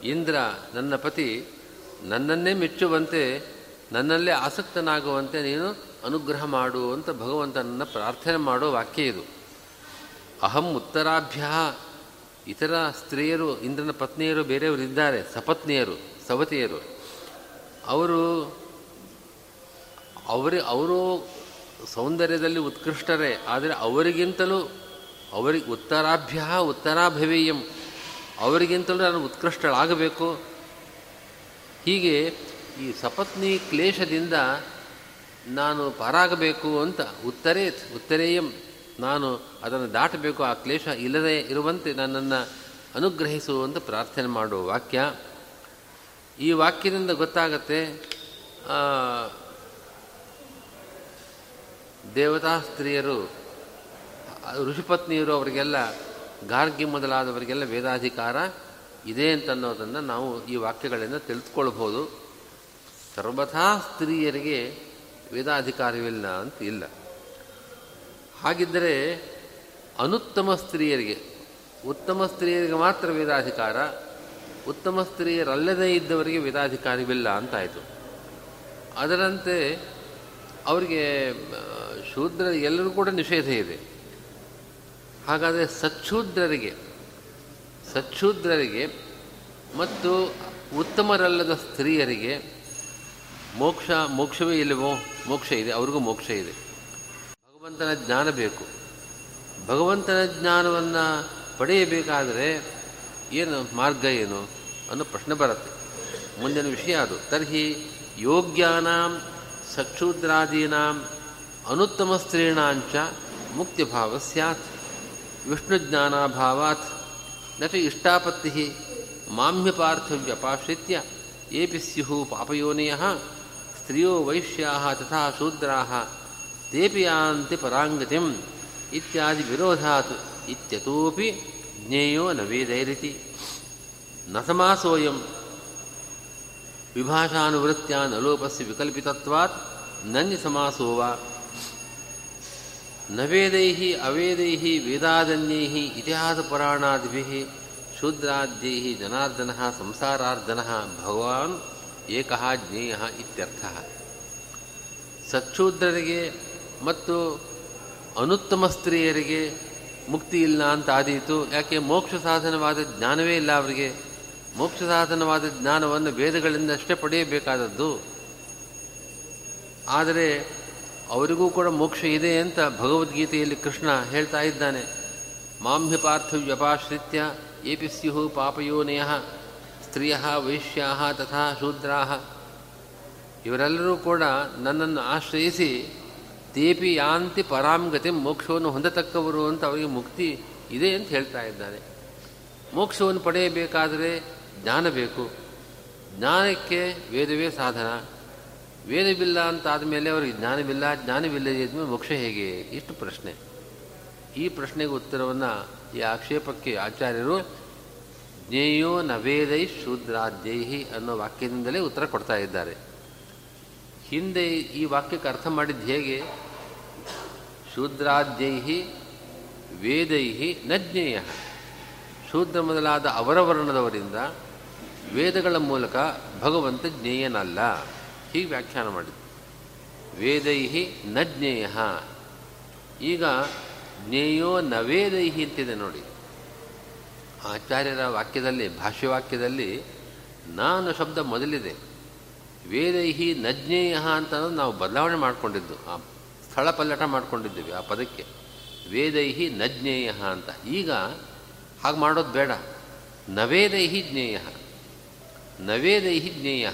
A: ಇಂದ್ರ ನನ್ನ ಪತಿ ನನ್ನನ್ನೇ ಮೆಚ್ಚುವಂತೆ ನನ್ನಲ್ಲೇ ಆಸಕ್ತನಾಗುವಂತೆ ನೀನು ಅನುಗ್ರಹ ಮಾಡು ಅಂತ ಭಗವಂತನನ್ನು ಪ್ರಾರ್ಥನೆ ಮಾಡೋ ವಾಕ್ಯ ಇದು. ಅಹಂ ಉತ್ತರಾಭ್ಯ. ಇತರ ಸ್ತ್ರೀಯರು, ಇಂದ್ರನ ಪತ್ನಿಯರು ಬೇರೆಯವರು ಇದ್ದಾರೆ, ಸಪತ್ನಿಯರು, ಸವತಿಯರು. ಅವರು, ಅವರೇ, ಅವರು ಸೌಂದರ್ಯದಲ್ಲಿ ಉತ್ಕೃಷ್ಟರೇ, ಆದರೆ ಅವರಿಗಿಂತಲೂ ಅವರಿಗೆ ಉತ್ತರಾಭ್ಯ ಉತ್ತರಾಭವೇಯಂ. ಅವರಿಗಿಂತಲೂ ನಾನು ಉತ್ಕೃಷ್ಟಳಾಗಬೇಕು. ಹೀಗೆ ಈ ಸಪತ್ನಿ ಕ್ಲೇಶದಿಂದ ನಾನು ಪಾರಾಗಬೇಕು ಅಂತ ಉತ್ತರೇ ಉತ್ತರೇಯಂ. ನಾನು ಅದನ್ನು ದಾಟಬೇಕು, ಆ ಕ್ಲೇಶ ಇಲ್ಲದೆ ಇರುವಂತೆ ನನ್ನನ್ನು ಅನುಗ್ರಹಿಸು ಅಂತ ಪ್ರಾರ್ಥನೆ ಮಾಡುವ ವಾಕ್ಯ. ಈ ವಾಕ್ಯದಿಂದ ಗೊತ್ತಾಗತ್ತೆ ದೇವತಾ ಸ್ತ್ರೀಯರು ಋಷಿಪತ್ನಿಯರು ಅವರಿಗೆಲ್ಲ, ಗಾರ್ಗಿ ಮೊದಲಾದವರಿಗೆಲ್ಲ ವೇದಾಧಿಕಾರ ಇದೆ ಅಂತನ್ನೋದನ್ನು ನಾವು ಈ ವಾಕ್ಯಗಳಿಂದ ತಿಳಿದುಕೊಳ್ಬೋದು ಸರ್ವಥಾ ಸ್ತ್ರೀಯರಿಗೆ ವೇದಾಧಿಕಾರವಿಲ್ಲ ಅಂತ ಇಲ್ಲ. ಹಾಗಿದ್ದರೆ ಅನುತ್ತಮ ಸ್ತ್ರೀಯರಿಗೆ, ಉತ್ತಮ ಸ್ತ್ರೀಯರಿಗೆ ಮಾತ್ರ ವೇದಾಧಿಕಾರ, ಉತ್ತಮ ಸ್ತ್ರೀಯರಲ್ಲದೇ ಇದ್ದವರಿಗೆ ವೇದಾಧಿಕಾರವಿಲ್ಲ ಅಂತಾಯಿತು. ಅದರಂತೆ ಅವರಿಗೆ, ಶೂದ್ರ ಎಲ್ಲರೂ ಕೂಡ ನಿಷೇಧ ಇದೆ. ಹಾಗಾದರೆ ಸಚ್ಛೂದ್ರರಿಗೆ ಸಚ್ಛೂದ್ರರಿಗೆ ಮತ್ತು ಉತ್ತಮರಲ್ಲದ ಸ್ತ್ರೀಯರಿಗೆ ಮೋಕ್ಷ, ಮೋಕ್ಷವೇ ಇಲ್ಲವೋ ಮೋಕ್ಷ ಇದೆ, ಅವ್ರಿಗೂ ಮೋಕ್ಷ ಇದೆ. ಭಗವಂತನ ಜ್ಞಾನ ಬೇಕು. ಭಗವಂತನ ಜ್ಞಾನವನ್ನು ಪಡೆಯಬೇಕಾದರೆ ಏನು, ಮಾರ್ಗ ಏನು ಅನ್ನೋ ಪ್ರಶ್ನೆ ಬರುತ್ತೆ. ಮುಂದಿನ ವಿಷಯ ಅದು. ತರ್ಹಿ ಯೋಗ್ಯಾನಾಂ ಸಕ್ಷೂದ್ರಾದೀನಾಂ ಅನುತ್ತಮ ಸ್ತ್ರೀಣಾಂಚ ಮುಕ್ತಿಭಾವ ಸ್ಯಾತ್. ವಿಷ್ಣುಜ್ಞಾನಾಭಾವಾತ್ನ ನಟ ಇಷ್ಟಾಪತ್ತಿ ಮಾಮ್ಯಪಾರ್ಥವ್ಯಪಾಶ್ರಿತ್ಯ ಏಪಿ ಸ್ಯು ಪಾಪಯೋನಿಯ. ಸ್ತ್ರಿಯೋ ವೈಶ್ಯಾ ತಥಾ ಶೂದ್ರಾ ತೇಪಿ ಯಾಂತಿ ಪರಾಂಗತಿಂ ಇತ್ಯಾದಿ ವಿರೋಧಾತ್ ಇತ್ಯತೋಪಿ ಜ್ಞೇಯೋ ನ ವೇದೈರಿತಿ ನ ಸಮಾಸೋಯಂ ವಿಭಾಷಾನುವೃತ್ತ್ಯಾ ನಲೋಪಸ್ಯ ವಿಕಲ್ಪಿತತ್ವಾತ್ ನನ್ಯ ಸಮಾಸೋ ವಾ ನ ವೇದೈಃ ಅವೇದೈಃ ವೇದಾದನ್ಯೈಃ ಇತಿಹಾಸಪುರಾಣಾದಿಭಿः ಶೂದ್ರಾದ್ಯೈः ಜನಾರ್ದನಃ ಸಂಸಾರಾರ್ದನಃ ಭಗವಾನ್ ಏಕಃ ಜ್ಞೇಯ ಇತ್ಯರ್ಥ. ಸಚ್ಛೂದ್ರರಿಗೆ ಮತ್ತು ಅನುತ್ತಮ ಸ್ತ್ರೀಯರಿಗೆ ಮುಕ್ತಿ ಇಲ್ಲ ಅಂತ ಆದೀತು. ಯಾಕೆ? ಮೋಕ್ಷ ಸಾಧನವಾದ ಜ್ಞಾನವೇ ಇಲ್ಲ ಅವರಿಗೆ. ಮೋಕ್ಷ ಸಾಧನವಾದ ಜ್ಞಾನವನ್ನು ವೇದಗಳಿಂದ ಅಷ್ಟೇ ಪಡೆಯಬೇಕಾದದ್ದು. ಆದರೆ ಅವರಿಗೂ ಕೂಡ ಮೋಕ್ಷ ಇದೆ ಅಂತ ಭಗವದ್ಗೀತೆಯಲ್ಲಿ ಕೃಷ್ಣ ಹೇಳ್ತಾ ಇದ್ದಾನೆ. ಮಾಂಹ್ಯ ಪಾರ್ಥವ್ಯಪಾಶ್ರಿತ್ಯ ಏಪಿ ಸ್ಯು ಸ್ತ್ರೀಯ ವೈಶ್ಯಾ ತಥಾ ಶೂದ್ರಾ. ಇವರೆಲ್ಲರೂ ಕೂಡ ನನ್ನನ್ನು ಆಶ್ರಯಿಸಿ ತೇಪಿ ಯಾಂತಿ ಪರಾಂಗತಿ ಮೋಕ್ಷವನ್ನು ಹೊಂದತಕ್ಕವರು ಅಂತ ಅವರಿಗೆ ಮುಕ್ತಿ ಇದೆ ಅಂತ ಹೇಳ್ತಾ ಇದ್ದಾನೆ ಮೋಕ್ಷವನ್ನು ಪಡೆಯಬೇಕಾದರೆ ಜ್ಞಾನ ಬೇಕು. ಜ್ಞಾನಕ್ಕೆ ವೇದವೇ ಸಾಧನ. ವೇದವಿಲ್ಲ ಅಂತ ಆದಮೇಲೆ ಅವರಿಗೆ ಜ್ಞಾನವಿಲ್ಲ ಜ್ಞಾನವಿಲ್ಲದಿದ್ಮೇಲೆ ಮೋಕ್ಷ ಹೇಗೆ? ಇಷ್ಟು ಪ್ರಶ್ನೆ. ಈ ಪ್ರಶ್ನೆಗೆ ಉತ್ತರವನ್ನು ಈ ಆಕ್ಷೇಪಕ್ಕೆ ಆಚಾರ್ಯರು ಜ್ಞೇಯೋ ನವೇದೈ ಶೂದ್ರಾದ್ಯೈಹಿ ಅನ್ನೋ ವಾಕ್ಯದಿಂದಲೇ ಉತ್ತರ ಕೊಡ್ತಾ ಇದ್ದಾರೆ. ಹಿಂದೆ ಈ ವಾಕ್ಯಕ್ಕೆ ಅರ್ಥ ಮಾಡಿದ್ದು ಹೇಗೆ? ಶೂದ್ರಾದ್ಯೈಹಿ ವೇದೈಹಿ ನ ಜ್ಞೇಯ ಶೂದ್ರ ಮೊದಲಾದ ಅವರ ವರ್ಣದವರಿಂದ ವೇದಗಳ ಮೂಲಕ ಭಗವಂತ ಜ್ಞೇಯನಲ್ಲ. ಹೀಗೆ ವ್ಯಾಖ್ಯಾನ ಮಾಡಿದ್ದು. ವೇದೈಹಿ ನ ಜ್ಞೇಯ ಈಗ ಜ್ಞೇಯೋ ನವೇದೈಹಿ ಅಂತಿದೆ ನೋಡಿ. ಆಚಾರ್ಯರ ವಾಕ್ಯದಲ್ಲಿ, ಭಾಷ್ಯವಾಕ್ಯದಲ್ಲಿ ನಾನು ಶಬ್ದ ಮೊದಲಿದೆ. ವೇದೈಹಿ ನಜ್ಞೇಯ ಅಂತ ನಾವು ಬದಲಾವಣೆ ಮಾಡಿಕೊಂಡಿದ್ದು. ಆ ಸ್ಥಳ ಪಲ್ಲಟ ಮಾಡ್ಕೊಂಡಿದ್ದೀವಿ ಆ ಪದಕ್ಕೆ. ವೇದೈಹಿ ನಜ್ಞೇಯ ಅಂತ. ಈಗ ಹಾಗೆ ಮಾಡೋದು ಬೇಡ. ನವೇದೈಹಿ ಜ್ಞೇಯ. ನವೇದೈಹಿ ಜ್ಞೇಯ.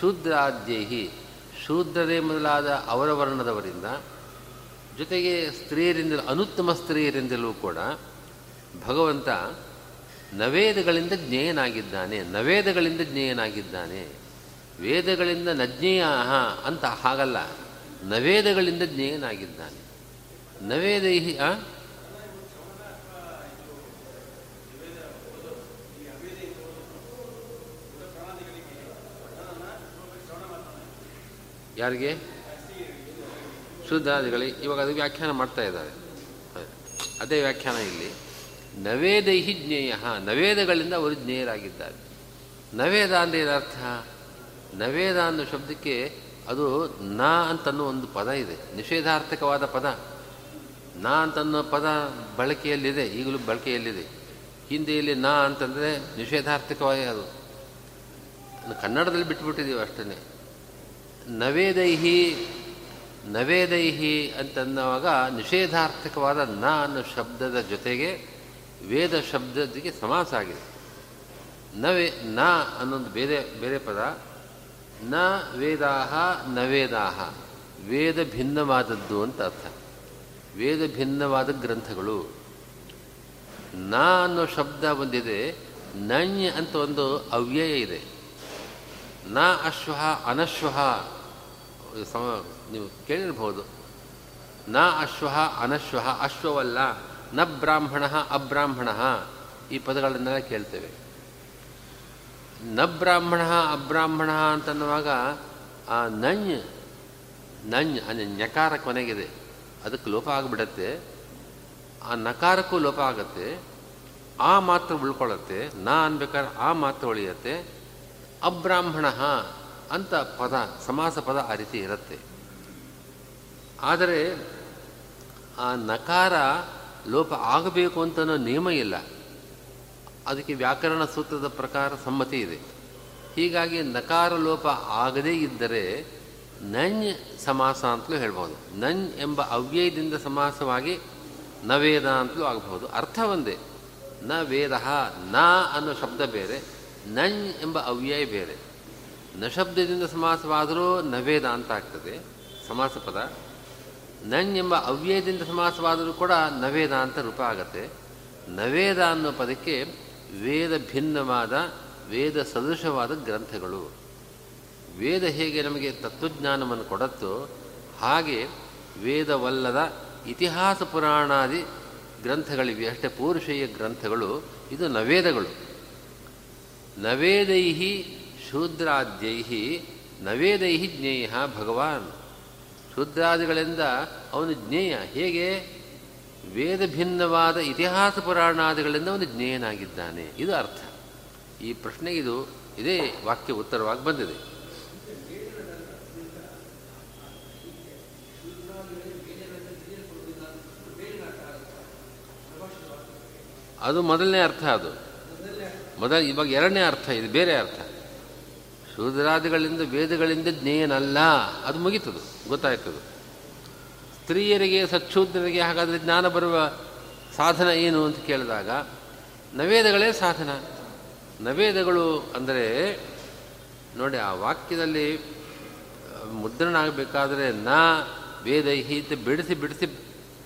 A: ಶೂದ್ರಾದ್ಯೈಹಿ. ಶೂದ್ರರೇ ಮೊದಲಾದ ಅವರ ವರ್ಣದವರಿಂದ ಜೊತೆಗೆ ಸ್ತ್ರೀಯರಿಂದಲೂ, ಅನುತ್ತಮ ಸ್ತ್ರೀಯರಿಂದಲೂ ಕೂಡ ಭಗವಂತ ನವೇದಗಳಿಂದ ಜ್ಞೇಯನಾಗಿದ್ದಾನೆ ನವೇದಗಳಿಂದ ಜ್ಞೇಯನಾಗಿದ್ದಾನೆ. ವೇದಗಳಿಂದ ನಜ್ಞೇಯ ಅಂತ ಹಾಗಲ್ಲ, ನವೇದಗಳಿಂದ ಜ್ಞೇಯನಾಗಿದ್ದಾನೆ. ನವೇದ ಯಾರಿಗೆ? ಶುದ್ಧಾದಿಗಳಿಗೆ. ಇವಾಗ ಅದು ವ್ಯಾಖ್ಯಾನ ಮಾಡ್ತಾ ಇದ್ದಾರೆ. ಅದೇ ವ್ಯಾಖ್ಯಾನ ಇಲ್ಲಿ. ನವೇದೈಹಿ ಜ್ಞೇಯ ನವೇದಗಳಿಂದ ಅವರು ಜ್ಞೇಯರಾಗಿದ್ದಾರೆ. ನವೇದ ಅಂದರೆ ಏನರ್ಥ? ನವೇದ ಅನ್ನೋ ಶಬ್ದಕ್ಕೆ ಅದು ನ ಅಂತನ್ನೋ ಒಂದು ಪದ ಇದೆ. ನಿಷೇಧಾರ್ಥಕವಾದ ಪದ. ನ ಅಂತನ್ನೋ ಪದ ಬಳಕೆಯಲ್ಲಿದೆ. ಈಗಲೂ ಬಳಕೆಯಲ್ಲಿದೆ. ಹಿಂದಿಯಲ್ಲಿ ನ ಅಂತಂದರೆ ನಿಷೇಧಾರ್ಥಕವಾಗಿ ಅದು. ಕನ್ನಡದಲ್ಲಿ ಬಿಟ್ಬಿಟ್ಟಿದ್ದೀವಿ ಅಷ್ಟೇ ನವೇದೈಹಿ ನವೇದೈಹಿ ಅಂತನ್ನುವಾಗ ನಿಷೇಧಾರ್ಥಕವಾದ ನ ಅನ್ನೋ ಶಬ್ದದ ಜೊತೆಗೆ ವೇದ ಶಬ್ದದಿಗೆ ಸಮಾಸ ಆಗಿದೆ. ನವೇ, ನ ಅನ್ನೊಂದು ಬೇರೆ ಬೇರೆ ಪದ. ನ ವೇದಾಹ ನವೇದಾಹ ವೇದ ಭಿನ್ನವಾದದ್ದು ಅಂತ ಅರ್ಥ. ವೇದ ಭಿನ್ನವಾದ ಗ್ರಂಥಗಳು. ನ ಅನ್ನೋ ಶಬ್ದ ಬಂದಿದೆ ನಣ್ಯ ಅಂತ ಒಂದು ಅವ್ಯಯ ಇದೆ. ನ ಅಶ್ವ ಅನಶ್ವ ಸಮ, ನೀವು ಕೇಳಿರ್ಬೋದು. ನ ಅಶ್ವ ಅನಶ್ವ ಅಶ್ವವಲ್ಲ. ನ ಬ್ರಾಹ್ಮಣ, ಅಬ್ರಾಹ್ಮಣ ಈ ಪದಗಳನ್ನೆಲ್ಲ ಕೇಳ್ತೇವೆ. ನ ಬ್ರಾಹ್ಮಣ, ಅಬ್ರಾಹ್ಮಣ ಅಂತನ್ನುವಾಗ ಆ ನಂಜ್ ನಂಜ್ ಅಂದರೆ ನಕಾರ ಕೊನೆಗಿದೆ. ಅದಕ್ಕೆ ಲೋಪ ಆಗಿಬಿಡತ್ತೆ. ಆ ನಕಾರಕ್ಕೂ ಲೋಪ ಆಗುತ್ತೆ. ಆ ಮಾತ್ರ ಉಳ್ಕೊಳ್ಳುತ್ತೆ. ನಾ ಅನ್ಬೇಕಾದ್ರೆ ಆ ಮಾತ್ರ ಉಳಿಯತ್ತೆ. ಅಬ್ರಾಹ್ಮಣ ಅಂತ ಪದ, ಸಮಾಸ ಪದ ಆ ರೀತಿ ಇರುತ್ತೆ. ಆದರೆ ಆ ನಕಾರ ಲೋಪ ಆಗಬೇಕು ಅಂತನೋ ನಿಯಮ ಇಲ್ಲ. ಅದಕ್ಕೆ ವ್ಯಾಕರಣ ಸೂತ್ರದ ಪ್ರಕಾರ ಸಮ್ಮತಿ ಇದೆ. ಹೀಗಾಗಿ ನಕಾರ ಲೋಪ ಆಗದೇ ಇದ್ದರೆ ನನ್ ಸಮಾಸ ಅಂತಲೂ ಹೇಳ್ಬೋದು ನನ್ ಎಂಬ ಅವ್ಯಯದಿಂದ ಸಮಾಸವಾಗಿ ನ ವೇದ ಅಂತಲೂ ಆಗಬಹುದು. ಅರ್ಥ ಒಂದೇ. ನ ವೇದ ನ ಅನ್ನೋ ಶಬ್ದ ಬೇರೆ ನನ್ ಎಂಬ ಅವ್ಯಯ ಬೇರೆ. ನ ಶಬ್ದದಿಂದ ಸಮಾಸವಾದರೂ ನವೇದ ಅಂತ ಆಗ್ತದೆ. ಸಮಾಸ ಪದ ನಣ್ ಎಂಬ ಅವ್ಯಯದಿಂದ ಸಮಾಸವಾದರೂ ಕೂಡ ನವೇದ ಅಂತ ರೂಪ ಆಗತ್ತೆ. ನವೇದ ಅನ್ನೋ ಪದಕ್ಕೆ ವೇದ ಭಿನ್ನವಾದ, ವೇದ ಸದೃಶವಾದ ಗ್ರಂಥಗಳು. ವೇದ ಹೇಗೆ ನಮಗೆ ತತ್ವಜ್ಞಾನವನ್ನು ಕೊಡತ್ತೋ ಹಾಗೆ ವೇದವಲ್ಲದ ಇತಿಹಾಸ ಪುರಾಣಾದಿ ಗ್ರಂಥಗಳಿವೆ. ಅಷ್ಟೇ ಪೌರುಷೇಯ ಗ್ರಂಥಗಳು, ಇದು ನವೇದಗಳು. ನವೇದೈ ಶೂದ್ರಾದ್ಯೈ ನವೇದೈ ಜ್ಞೇಯ ಭಗವಾನ್. ಶೂದ್ರಾದಿಗಳಿಂದ ಅವನು ಜ್ಞೇಯ. ಹೇಗೆ? ವೇದ ಭಿನ್ನವಾದ ಇತಿಹಾಸ ಪುರಾಣಾದಿಗಳಿಂದ ಅವನು ಜ್ಞೇಯನಾಗಿದ್ದಾನೆ. ಇದು ಅರ್ಥ. ಈ ಪ್ರಶ್ನೆಗೆ ಇದು, ಇದೇ ವಾಕ್ಯ ಉತ್ತರವಾಗಿ ಬಂದಿದೆ. ಅದು ಮೊದಲನೇ ಅರ್ಥ ಅದು. ಮೊದಲ, ಇವಾಗ ಎರಡನೇ ಅರ್ಥ, ಇದು ಬೇರೆ ಅರ್ಥ. ಶೂದ್ರಾದಿಗಳಿಂದ ವೇದಗಳಿಂದ ಜ್ಞೇಯನಲ್ಲ. ಅದು ಮುಗೀತದು, ಗೊತ್ತಾಯ್ತದು. ಸ್ತ್ರೀಯರಿಗೆ ಸಚ್ಛೂದ್ರರಿಗೆ ಹಾಗಾದರೆ ಜ್ಞಾನ ಬರುವ ಸಾಧನ ಏನು ಅಂತ ಕೇಳಿದಾಗ, ನವೇದಗಳೇ ಸಾಧನ. ನವೇದಗಳು ಅಂದರೆ, ನೋಡಿ, ಆ ವಾಕ್ಯದಲ್ಲಿ ಮುದ್ರಣ ಆಗಬೇಕಾದ್ರೆ ನ ವೇದೈಹಿ ಅಂತ ಬಿಡಿಸಿ ಬಿಡಿಸಿ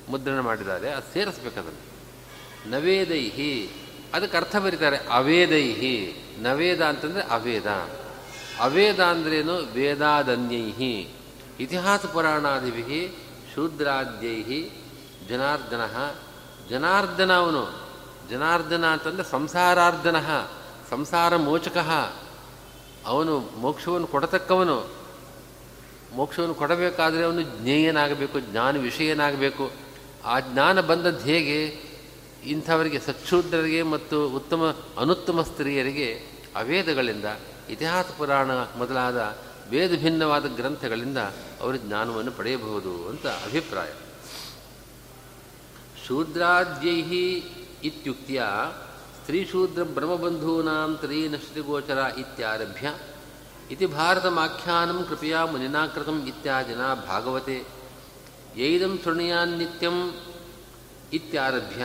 A: ಮುದ್ರಣ ಮಾಡಿದ್ದಾರೆ, ಅದು ಸೇರಿಸ್ಬೇಕದನ್ನು. ನವೇದೈಹಿ ಅದಕ್ಕೆ ಅರ್ಥ ಬರೀತಾರೆ ಅವೇದೈಹಿ ನವೇದ ಅಂತಂದರೆ ಅವೇದ. ಅವೇದ ಅಂದ್ರೇನು ವೇದಾದನ್ಯೈ ಇತಿಹಾಸ ಪುರಾಣಾದಿಭಿ ಶೂದ್ರಾದ್ಯೈ ಜನಾರ್ದನ. ಜನಾರ್ದನ ಅವನು. ಜನಾರ್ದನ ಅಂತಂದರೆ ಸಂಸಾರಾರ್ದನ ಸಂಸಾರ ಮೋಚಕ. ಅವನು ಮೋಕ್ಷವನ್ನು ಕೊಡತಕ್ಕವನು. ಮೋಕ್ಷವನ್ನು ಕೊಡಬೇಕಾದರೆ ಅವನು ಜ್ಞೇಯನಾಗಬೇಕು, ಜ್ಞಾನ ವಿಷಯನಾಗಬೇಕು. ಆ ಜ್ಞಾನ ಬಂದದ್ದು ಹೇಗೆ? ಇಂಥವರಿಗೆ ಸಚ್ಛೂದ್ರರಿಗೆ ಮತ್ತು ಉತ್ತಮ ಅನುತ್ತಮ ಸ್ತ್ರೀಯರಿಗೆ ಅವೇದಗಳಿಂದ ಇತಿಹಾಸ ಪುರಾಣ ಮೊದಲಾದ ವೇದ ಭಿನ್ನವಾದ ಗ್ರಂಥಗಳಿಂದ ಅವರು ಜ್ಞಾನವನ್ನು ಪಡೆಯಬಹುದು ಅಂತ ಅಭಿಪ್ರಾಯ. ಶೂದ್ರಾದ್ಯೈ ಇತ್ಯುಕ್ತಿಯ ಸ್ತ್ರೀಶೂದ್ರ ಬ್ರಹ್ಮಬಂಧೂನಾಂ ತ್ರೀನ ಶ್ರೀಗೋಚರ ಇತ್ಯಾರಭ್ಯ ಇತಿ ಭಾರತಮಾಖ್ಯಾನಂ ಕೃಪೆಯ ಮುನಿನಾಕೃತಂ ಇತ್ಯಾದಿನ ಭಾಗವತೆ ಯೈದಂ ಶೃಣುಯಾನ್ನಿತ್ಯಂ ಇತ್ಯಾರಭ್ಯ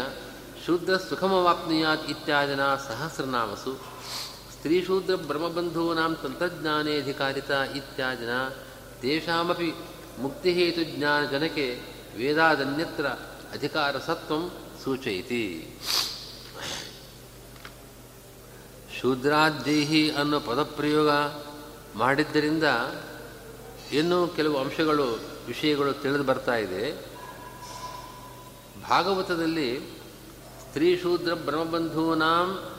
A: ಶೂದ್ರ ಸುಖಮವಾಪ್ನುಯಾತ್ ಇತ್ಯಾದಿನ ಸಹಸ್ರನಾಮಸು ಸ್ತ್ರೀಶೂದ್ರ ಬ್ರಹ್ಮಬಂಧೂನಾಂ ತಂತ್ರಜ್ಞಾನೇಧಿಕಾರಿತ ಇತ್ಯಾದಿನ ತೇಷಾಮಪಿ ಜನಕ್ಕೆ ವೇದಾದನ್ಯತ್ರ ಅಧಿಕಾರಸತ್ವಂ ಸೂಚಯಿತಿ. ಶೂದ್ರಾದ್ಯೈಹಿ ಅನ್ನೋ ಪದಪ್ರಯೋಗ ಮಾಡಿದ್ದರಿಂದ ಇನ್ನೂ ಕೆಲವು ಅಂಶಗಳು, ವಿಷಯಗಳು ತಿಳಿದು ಬರ್ತಾ ಇದೆ. ಭಾಗವತದಲ್ಲಿ ಸ್ತ್ರೀ ಶೂದ್ರ ಬ್ರಹ್ಮಬಂಧೂನಾಂ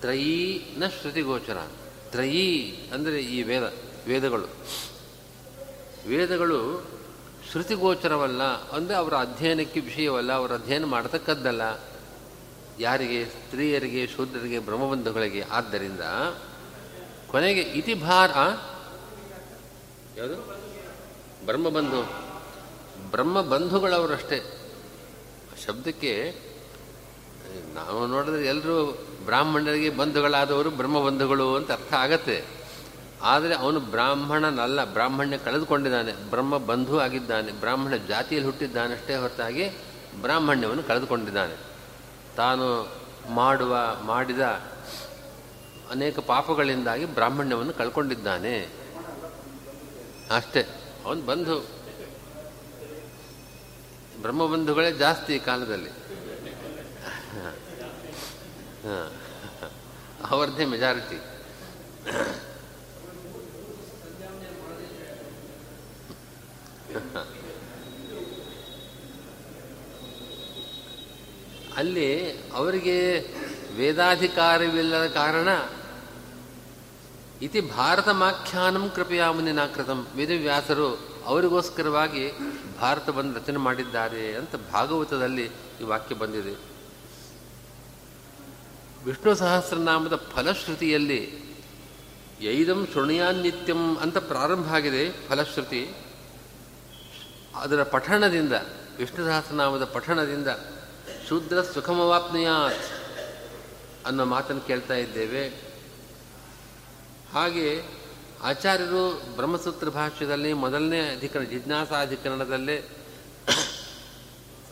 A: ತ್ರಯೀ ನ ಶ್ರುತಿಗೋಚರ ತ್ರಯೀ ಅಂದರೆ ಈ ವೇದ, ವೇದಗಳು. ವೇದಗಳು ಶ್ರುತಿಗೋಚರವಲ್ಲ ಅಂದರೆ ಅವರ ಅಧ್ಯಯನಕ್ಕೆ ವಿಷಯವಲ್ಲ, ಅವರ ಅಧ್ಯಯನ ಮಾಡತಕ್ಕದ್ದಲ್ಲ. ಯಾರಿಗೆ? ಸ್ತ್ರೀಯರಿಗೆ, ಶೂದ್ರರಿಗೆ, ಬ್ರಹ್ಮಬಂಧುಗಳಿಗೆ. ಆದ್ದರಿಂದ ಕೊನೆಗೆ ಇತಿಭಾರ ಯಾವುದು? ಬ್ರಹ್ಮಬಂಧು. ಬ್ರಹ್ಮಬಂಧುಗಳವರಷ್ಟೇ. ಶಬ್ದಕ್ಕೆ ನಾವು ನೋಡಿದ್ರೆ ಎಲ್ಲರೂ ಬ್ರಾಹ್ಮಣರಿಗೆ ಬಂಧುಗಳಾದವರು ಬ್ರಹ್ಮಬಂಧುಗಳು ಅಂತ ಅರ್ಥ ಆಗತ್ತೆ. ಆದರೆ ಅವನು ಬ್ರಾಹ್ಮಣನಲ್ಲ, ಬ್ರಾಹ್ಮಣ್ಯ ಕಳೆದುಕೊಂಡಿದ್ದಾನೆ ಬ್ರಹ್ಮ ಬಂಧು ಆಗಿದ್ದಾನೆ, ಬ್ರಾಹ್ಮಣ ಜಾತಿಯಲ್ಲಿ ಹುಟ್ಟಿದ್ದಾನಷ್ಟೇ ಹೊರತಾಗಿ ಬ್ರಾಹ್ಮಣ್ಯವನ್ನು ಕಳೆದುಕೊಂಡಿದ್ದಾನೆ. ತಾನು ಮಾಡುವ, ಮಾಡಿದ ಅನೇಕ ಪಾಪಗಳಿಂದಾಗಿ ಬ್ರಾಹ್ಮಣ್ಯವನ್ನು ಕಳ್ಕೊಂಡಿದ್ದಾನೆ. ಅಷ್ಟೇ, ಅವನು ಬಂಧು. ಬ್ರಹ್ಮಬಂಧುಗಳೇ ಜಾಸ್ತಿ ಕಾಲದಲ್ಲಿ. ಅವರದ್ದೇ ಮೆಜಾರಿಟಿ ಅಲ್ಲಿ ಅವರಿಗೆ ವೇದಾಧಿಕಾರವಿಲ್ಲದ ಕಾರಣ ಇತಿ ಭಾರತಮಾಖ್ಯಾನಂ ಕೃಪೆಯ ಮುನಿನಾಕೃತಂ. ವೇದವ್ಯಾಸರು ಅವರಿಗೋಸ್ಕರವಾಗಿ ಭಾರತವನ್ನು ರಚನೆ ಮಾಡಿದ್ದಾರೆ ಅಂತ ಭಾಗವತದಲ್ಲಿ ಈ ವಾಕ್ಯ ಬಂದಿದೆ. ವಿಷ್ಣು ಸಹಸ್ರನಾಮದ ಫಲಶ್ರುತಿಯಲ್ಲಿ ಯೈದಂ ಶೃಣಿಯಾನಿತ್ಯಂ ಅಂತ ಪ್ರಾರಂಭ ಆಗಿದೆ ಫಲಶ್ರುತಿ. ಅದರ ಪಠಣದಿಂದ, ವಿಷ್ಣು ಸಹಸ್ರನಾಮದ ಪಠಣದಿಂದ ಶೂದ್ರ ಸುಖಮವಾಪ್ನಿಯಾತ್ ಅನ್ನೋ ಮಾತನ್ನು ಕೇಳ್ತಾ ಇದ್ದೇವೆ. ಹಾಗೆ ಆಚಾರ್ಯರು ಬ್ರಹ್ಮಸೂತ್ರ ಭಾಷ್ಯದಲ್ಲಿ ಮೊದಲನೇ ಅಧಿಕರಣ, ಜಿಜ್ಞಾಸಾಧಿಕರಣದಲ್ಲೇ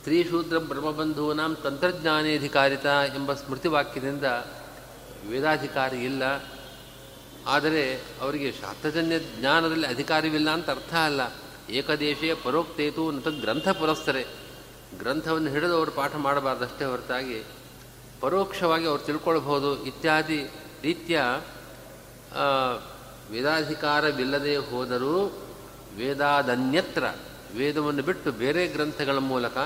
A: ಶೂದ್ರ ಬ್ರಹ್ಮಬಂಧೂನಾಂ ತಂತ್ರಜ್ಞಾನೇಧಿಕಾರಿತ ಎಂಬ ಸ್ಮೃತಿವಾಕ್ಯದಿಂದ ವೇದಾಧಿಕಾರಿ ಇಲ್ಲ. ಆದರೆ ಅವರಿಗೆ ಶಾಸ್ತ್ರಜನ್ಯ ಜ್ಞಾನದಲ್ಲಿ ಅಧಿಕಾರವಿಲ್ಲ ಅಂತ ಅರ್ಥ ಅಲ್ಲ. ಏಕದೇಶೀಯ ಪರೋಕ್ತೇತು ಅಂತ ಗ್ರಂಥ ಪುರಸ್ತರೆ ಗ್ರಂಥವನ್ನು ಹಿಡಿದು ಅವರು ಪಾಠ ಮಾಡಬಾರ್ದಷ್ಟೇ ಹೊರತಾಗಿ ಪರೋಕ್ಷವಾಗಿ ಅವರು ತಿಳ್ಕೊಳ್ಬಹುದು. ಇತ್ಯಾದಿ ರೀತಿಯ ವೇದಾಧಿಕಾರವಿಲ್ಲದೆ ಹೋದರೂ ವೇದಾದನ್ಯತ್ರ ವೇದವನ್ನು ಬಿಟ್ಟು ಬೇರೆ ಗ್ರಂಥಗಳ ಮೂಲಕ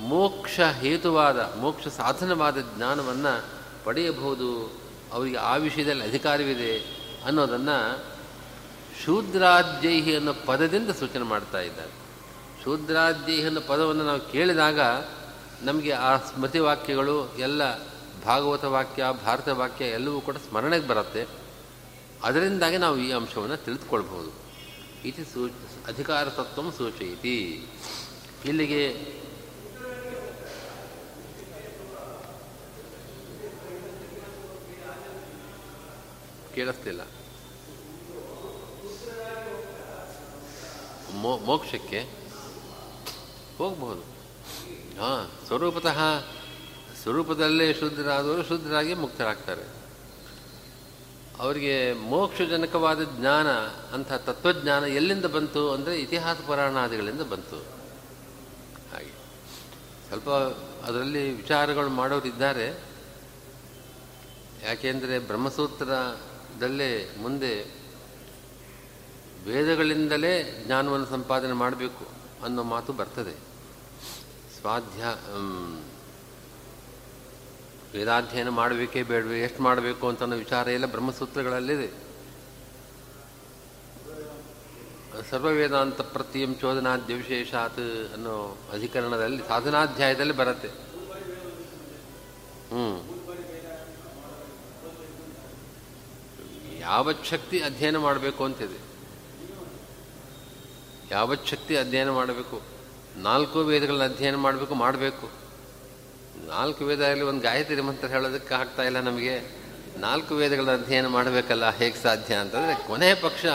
A: ಮೋಕ್ಷ ಹೇತುವಾದ, ಮೋಕ್ಷ ಸಾಧನವಾದ ಜ್ಞಾನವನ್ನು ಪಡೆಯಬಹುದು. ಅವರಿಗೆ ಆ ವಿಷಯದಲ್ಲಿ ಅಧಿಕಾರವಿದೆ ಅನ್ನೋದನ್ನು ಶೂದ್ರಾದ್ಯೈಹಿ ಅನ್ನೋ ಪದದಿಂದ ಸೂಚನೆ ಮಾಡ್ತಾ ಇದ್ದಾರೆ. ಶೂದ್ರಾದ್ಯೈಹಿ ಅನ್ನೋ ಪದವನ್ನು ನಾವು ಕೇಳಿದಾಗ ನಮಗೆ ಆ ಸ್ಮೃತಿ ವಾಕ್ಯಗಳು, ಎಲ್ಲ ಭಾಗವತ ವಾಕ್ಯ, ಭಾರತ ವಾಕ್ಯ ಎಲ್ಲವೂ ಕೂಡ ಸ್ಮರಣೆಗೆ ಬರುತ್ತೆ. ಅದರಿಂದಾಗಿ ನಾವು ಈ ಅಂಶವನ್ನು ತಿಳಿದುಕೊಳ್ಬಹುದು. ಇತಿ ಸೂಚ, ಅಧಿಕಾರ ತತ್ವ ಸೂಚಯಿತಿ. ಇಲ್ಲಿಗೆ ಕೇಳಿಸ್ತಿಲ್ಲ. ಮೋ, ಮೋಕ್ಷಕ್ಕೆ ಹೋಗಬಹುದು ಹಾಂ, ಸ್ವರೂಪತಃ ಸ್ವರೂಪದಲ್ಲೇ ಶುದ್ಧರಾದವರು ಶುದ್ಧರಾಗಿ ಮುಕ್ತರಾಗ್ತಾರೆ. ಅವರಿಗೆ ಮೋಕ್ಷಜನಕವಾದ ಜ್ಞಾನ, ಅಂಥ ತತ್ವಜ್ಞಾನ ಎಲ್ಲಿಂದ ಬಂತು ಅಂದರೆ ಇತಿಹಾಸ ಪುರಾಣಾದಿಗಳಿಂದ ಬಂತು. ಹಾಗೆ. ಸ್ವಲ್ಪ ಅದರಲ್ಲಿ ವಿಚಾರಗಳು ಮಾಡೋರಿದ್ದಾರೆ. ಯಾಕೆಂದರೆ ಬ್ರಹ್ಮಸೂತ್ರದಲ್ಲೇ ಮುಂದೆ ವೇದಗಳಿಂದಲೇ ಜ್ಞಾನವನ್ನು ಸಂಪಾದನೆ ಮಾಡಬೇಕು ಅನ್ನೋ ಮಾತು ಬರ್ತದೆ. ಸ್ವಾಧ್ಯ ವೇದಾಧ್ಯಯನ ಮಾಡಬೇಕೇ ಬೇಡವೆ, ಎಷ್ಟು ಮಾಡಬೇಕು ಅಂತ ಅನ್ನೋ ವಿಚಾರ ಎಲ್ಲ ಬ್ರಹ್ಮಸೂತ್ರಗಳಲ್ಲಿದೆ. ಸರ್ವವೇದಾಂತ ಪ್ರತಿಯಂ ಚೋದನಾದ್ಯ ವಿಶೇಷಾತ್ ಅನ್ನೋ ಅಧಿಕರಣದಲ್ಲಿ, ಸಾಧನಾಧ್ಯಾಯದಲ್ಲಿ ಬರುತ್ತೆ. ಹ್ಞೂ ಯಾವತ್ ಶಕ್ತಿ ಅಧ್ಯಯನ ಮಾಡಬೇಕು ಅಂತಿದೆ? ಯಾವತ್ ಶಕ್ತಿ ಅಧ್ಯಯನ ಮಾಡಬೇಕು? ನಾಲ್ಕು ವೇದಗಳನ್ನ ಅಧ್ಯಯನ ಮಾಡಬೇಕು ಮಾಡಬೇಕು. ನಾಲ್ಕು ವೇದ ಆಗಲಿ ಒಂದು ಗಾಯತ್ರಿ ಮಂತ್ರ ಹೇಳೋದಕ್ಕೆ ಆಗ್ತಾ ಇಲ್ಲ ನಮಗೆ. ನಾಲ್ಕು ವೇದಗಳನ್ನ ಅಧ್ಯಯನ ಮಾಡಬೇಕಲ್ಲ, ಹೇಗೆ ಸಾಧ್ಯ ಅಂತಂದರೆ ಕೊನೆಯ ಪಕ್ಷ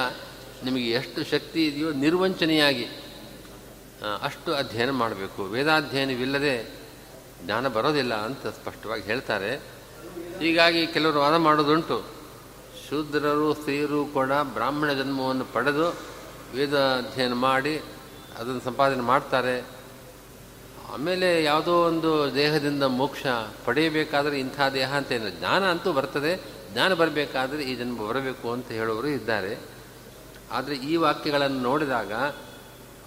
A: ನಿಮಗೆ ಎಷ್ಟು ಶಕ್ತಿ ಇದೆಯೋ ನಿರ್ವಂಚನೆಯಾಗಿ ಅಷ್ಟು ಅಧ್ಯಯನ ಮಾಡಬೇಕು. ವೇದಾಧ್ಯಯನವಿಲ್ಲದೆ ಜ್ಞಾನ ಬರೋದಿಲ್ಲ ಅಂತ ಸ್ಪಷ್ಟವಾಗಿ ಹೇಳ್ತಾರೆ. ಹೀಗಾಗಿ ಕೆಲವರು ವಾದ ಮಾಡೋದುಂಟು. ಶೂದ್ರರು ಸ್ತ್ರೀಯರು ಕೂಡ ಬ್ರಾಹ್ಮಣ ಜನ್ಮವನ್ನು ಪಡೆದು ವೇದ ಅಧ್ಯಯನ ಮಾಡಿ ಅದನ್ನು ಸಂಪಾದನೆ ಮಾಡ್ತಾರೆ. ಆಮೇಲೆ ಯಾವುದೋ ಒಂದು ದೇಹದಿಂದ ಮೋಕ್ಷ ಪಡೆಯಬೇಕಾದರೆ ಇಂಥ ದೇಹ ಅಂತ ಏನು, ಜ್ಞಾನ ಅಂತೂ ಬರ್ತದೆ, ಜ್ಞಾನ ಬರಬೇಕಾದ್ರೆ ಈ ಜನ್ಮ ಬರಬೇಕು ಅಂತ ಹೇಳುವವರು ಇದ್ದಾರೆ. ಆದರೆ ಈ ವಾಕ್ಯಗಳನ್ನು ನೋಡಿದಾಗ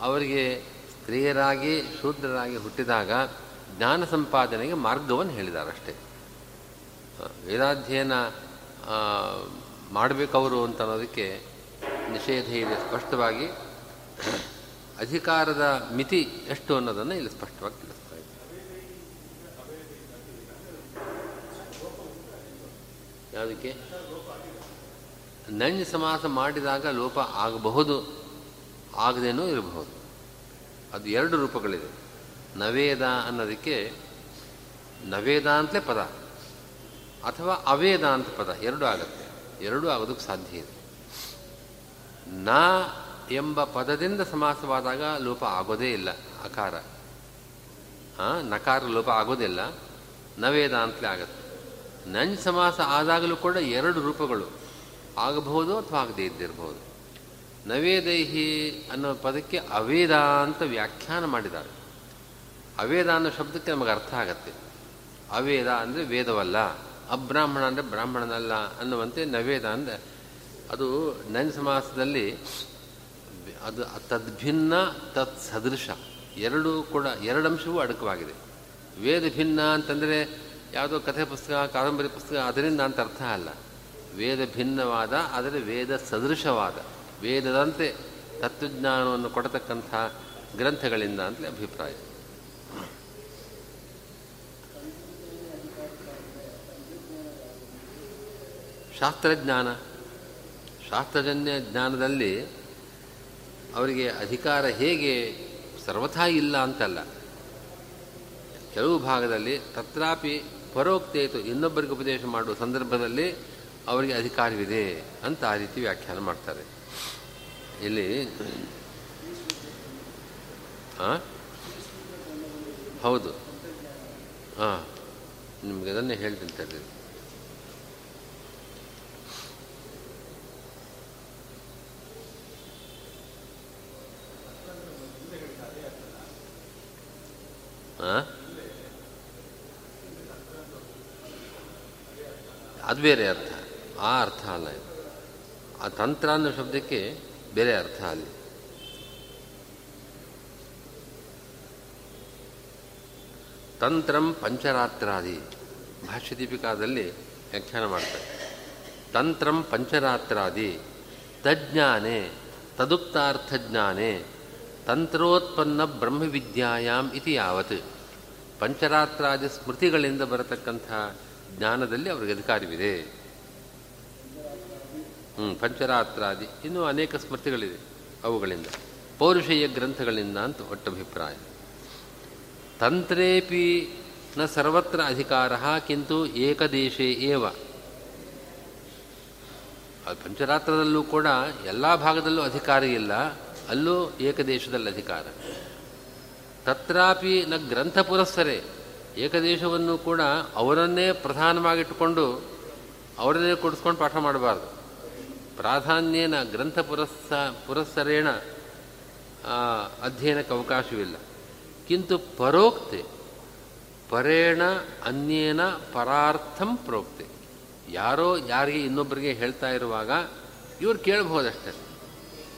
A: ಅವರಿಗೆ ಸ್ತ್ರೀಯರಾಗಿ, ಶೂದ್ರರಾಗಿ ಹುಟ್ಟಿದಾಗ ಜ್ಞಾನ ಸಂಪಾದನೆಗೆ ಮಾರ್ಗವನ್ನು ಹೇಳಿದಾರಷ್ಟೇ. ವೇದಾಧ್ಯಯನ ಮಾಡಬೇಕವರು ಅಂತ ಅನ್ನೋದಕ್ಕೆ ನಿಷೇಧ ಇದೆ ಸ್ಪಷ್ಟವಾಗಿ. ಅಧಿಕಾರದ ಮಿತಿ ಎಷ್ಟು ಅನ್ನೋದನ್ನು ಇಲ್ಲಿ ಸ್ಪಷ್ಟವಾಗಿ ತಿಳಿಸ್ತಾ ಇದೆ. ಯಾವುದಕ್ಕೆ? ನಂಜ ಸಮಾಸ ಮಾಡಿದಾಗ ಲೋಪ ಆಗಬಹುದು, ಆಗದೇನೂ ಇರಬಹುದು. ಅದು ಎರಡು ರೂಪಗಳಿದೆ. ನವೇದ ಅನ್ನೋದಕ್ಕೆ ನವೇದ ಅಂತಲೇ ಪದ ಅಥವಾ ಅವೇದ ಅಂತ ಪದ, ಎರಡು ಆಗುತ್ತೆ. ಎರಡೂ ಆಗೋದಕ್ಕೆ ಸಾಧ್ಯ ಇದೆ. ನ ಎಂಬ ಪದದಿಂದ ಸಮಾಸವಾದಾಗ ಲೋಪ ಆಗೋದೇ ಇಲ್ಲ, ಅಕಾರ. ನಕಾರ ಲೋಪ ಆಗೋದಿಲ್ಲ ನವೇದ ಅಂತಲೇ ಆಗುತ್ತೆ. ನಂಜ್ ಸಮಾಸ ಆದಾಗಲೂ ಕೂಡ ಎರಡು ರೂಪಗಳು ಆಗಬಹುದು ಅಥವಾ ಆಗದೇ ಇದ್ದಿರಬಹುದು. ನವೇದೈಹಿ ಅನ್ನೋ ಪದಕ್ಕೆ ಅವೇದ ಅಂತ ವ್ಯಾಖ್ಯಾನ ಮಾಡಿದ್ದಾರೆ. ಅವೇದ ಅನ್ನೋ ಶಬ್ದಕ್ಕೆ ನಮಗೆ ಅರ್ಥ ಆಗತ್ತೆ. ಅವೇದ ಅಂದರೆ ವೇದವಲ್ಲ. ಅಬ್ರಾಹ್ಮಣ ಅಂದರೆ ಬ್ರಾಹ್ಮಣನಲ್ಲ ಅನ್ನುವಂತೆ ನವೇದ ಅಂದರೆ ಅದು ನೈನ್ ಸಮಾಸದಲ್ಲಿ ಅದು ತದ್ಭಿನ್ನ ತತ್ ಸದೃಶ. ಎರಡೂ ಕೂಡ, ಎರಡು ಅಂಶವೂ ಅಡಕವಾಗಿದೆ. ವೇದ ಭಿನ್ನ ಅಂತಂದರೆ ಯಾವುದೋ ಕಥೆ ಪುಸ್ತಕ, ಕಾದಂಬರಿ ಪುಸ್ತಕ, ಅದರಿಂದ ಅಂತ ಅರ್ಥ ಅಲ್ಲ. ವೇದ ಭಿನ್ನವಾದ, ಆದರೆ ವೇದ ಸದೃಶವಾದ. ವೇದದಂತೆ ತತ್ವಜ್ಞಾನವನ್ನು ಕೊಡತಕ್ಕಂಥ ಗ್ರಂಥಗಳಿಂದ ಅಂತಲೇ ಅಭಿಪ್ರಾಯ. ಶಾಸ್ತ್ರಜ್ಞಾನ. ಶಾಸ್ತ್ರಜನ್ಯ ಜ್ಞಾನದಲ್ಲಿ ಅವರಿಗೆ ಅಧಿಕಾರ ಹೇಗೆ ಸರ್ವಥಾ ಇಲ್ಲ ಅಂತಲ್ಲ. ಕೆಲವು ಭಾಗದಲ್ಲಿ ತತ್ರಾಪಿ ಪರೋಕ್ತೇತು ಇನ್ನೊಬ್ಬರಿಗೆ ಉಪದೇಶ ಮಾಡುವ ಸಂದರ್ಭದಲ್ಲಿ ಅವರಿಗೆ ಅಧಿಕಾರವಿದೆ ಅಂತ ಆ ರೀತಿ ವ್ಯಾಖ್ಯಾನ ಮಾಡ್ತಾರೆ. ಇಲ್ಲಿ ಹೌದು. ಹಾಂ ನಿಮಗೆ ಅದನ್ನೇ ಹೇಳ್ತೀನಿ ತರ್ರಿ ಅದು ಬೇರೆ ಅರ್ಥ. ಆ ಅರ್ಥ ಅಲ್ಲ ಇದು. ಆ ತಂತ್ರ ಅನ್ನೋ ಶಬ್ದಕ್ಕೆ ಬೇರೆ ಅರ್ಥ ಅಲ್ಲಿ. ತಂತ್ರಂ ಪಂಚರಾತ್ರಾದಿ. ಭಾಷ್ಯದೀಪಿಕಾದಲ್ಲಿ ವ್ಯಾಖ್ಯಾನ ಮಾಡ್ತಾರೆ. ತಂತ್ರಂ ಪಂಚರಾತ್ರಾದಿ. ತಜ್ಞಾನೆ. ತದುಕ್ತಾರ್ಥಜ್ಞಾನೆ. ತಂತ್ರೋತ್ಪನ್ನ ಬ್ರಹ್ಮವಿದ್ಯಾಯಾಮ್ ಇತಿ ಯಾವತ್. ಪಂಚರಾತ್ರಾದಿ ಸ್ಮೃತಿಗಳಿಂದ ಬರತಕ್ಕಂಥ ಜ್ಞಾನದಲ್ಲಿ ಅವರಿಗೆ ಅಧಿಕಾರವಿದೆ. ಹ್ಞೂ ಪಂಚರಾತ್ರಾದಿ. ಇನ್ನೂ ಅನೇಕ ಸ್ಮೃತಿಗಳಿದೆ ಅವುಗಳಿಂದ. ಪೌರುಷೇಯ ಗ್ರಂಥಗಳಿಂದ ಅಂತ ಒಟ್ಟಭಿಪ್ರಾಯ ತಂತ್ರೇಪಿ ನ ಸರ್ವತ್ರ ಅಧಿಕಾರ ಕಿಂತು ಏಕದೇಶೇ ಏವ. ಪಂಚರಾತ್ರದಲ್ಲೂ ಕೂಡ ಎಲ್ಲ ಭಾಗದಲ್ಲೂ ಅಧಿಕಾರ ಇಲ್ಲ. ಅಲ್ಲೂ ಏಕದೇಶದಲ್ಲಿ ಅಧಿಕಾರ. ತತ್ರಾಪಿ ನ ಗ್ರಂಥ ಪುರಸ್ಸರೆ ಏಕದೇಶವನ್ನು ಕೂಡ ಅವರನ್ನೇ ಪ್ರಧಾನವಾಗಿಟ್ಟುಕೊಂಡು ಅವರನ್ನೇ ಕೊಡಿಸ್ಕೊಂಡು ಪಾಠ ಮಾಡಬಾರ್ದು. ಪ್ರಾಧಾನ್ಯನ ಗ್ರಂಥ ಪುರಸ್ಸ ಪುರಸ್ಸರೇಣ ಅಧ್ಯಯನಕ್ಕೆ ಅವಕಾಶವಿಲ್ಲ. ಕಿಂತು ಪರೋಕ್ತೆ, ಪರೇಣ ಅನ್ಯೇನ ಪರಾರ್ಥಂ ಪ್ರೋಕ್ತೆ. ಯಾರೋ ಯಾರಿಗೆ ಇನ್ನೊಬ್ಬರಿಗೆ ಹೇಳ್ತಾ ಇರುವಾಗ ಇವ್ರು ಕೇಳಬಹುದಷ್ಟೇ.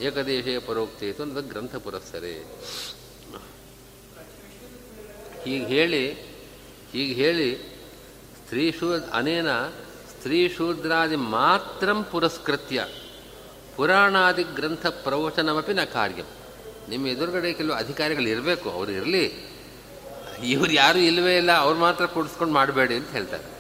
A: ಏಕದೇಶೇ ಇತ್ತು ಅಂತ ಗ್ರಂಥ ಪುರಸ್ಸರೆ. ಹೀಗೆ ಹೇಳಿ ಹೀಗೆ ಹೇಳಿ ಸ್ತ್ರೀ ಶೂ ಅನೇನ ಸ್ತ್ರೀಶೂದ್ರಾದಿ ಮಾತ್ರ ಪುರಸ್ಕೃತ್ಯ. ಪುರಾಣಾದಿ ಗ್ರಂಥ ಪ್ರವಚನಮಪಿ ನ ಕಾರ್ಯ. ನಿಮ್ಮ ಎದುರುಗಡೆ ಕೆಲವು ಅಧಿಕಾರಿಗಳು ಇರಬೇಕು, ಅವರು ಇರಲಿ. ಇವ್ರು ಯಾರು ಇಲ್ಲವೇ ಇಲ್ಲ, ಅವ್ರು ಮಾತ್ರ ಕೊಡಿಸ್ಕೊಂಡು ಮಾಡಬೇಡಿ ಅಂತ ಹೇಳ್ತಾರೆ.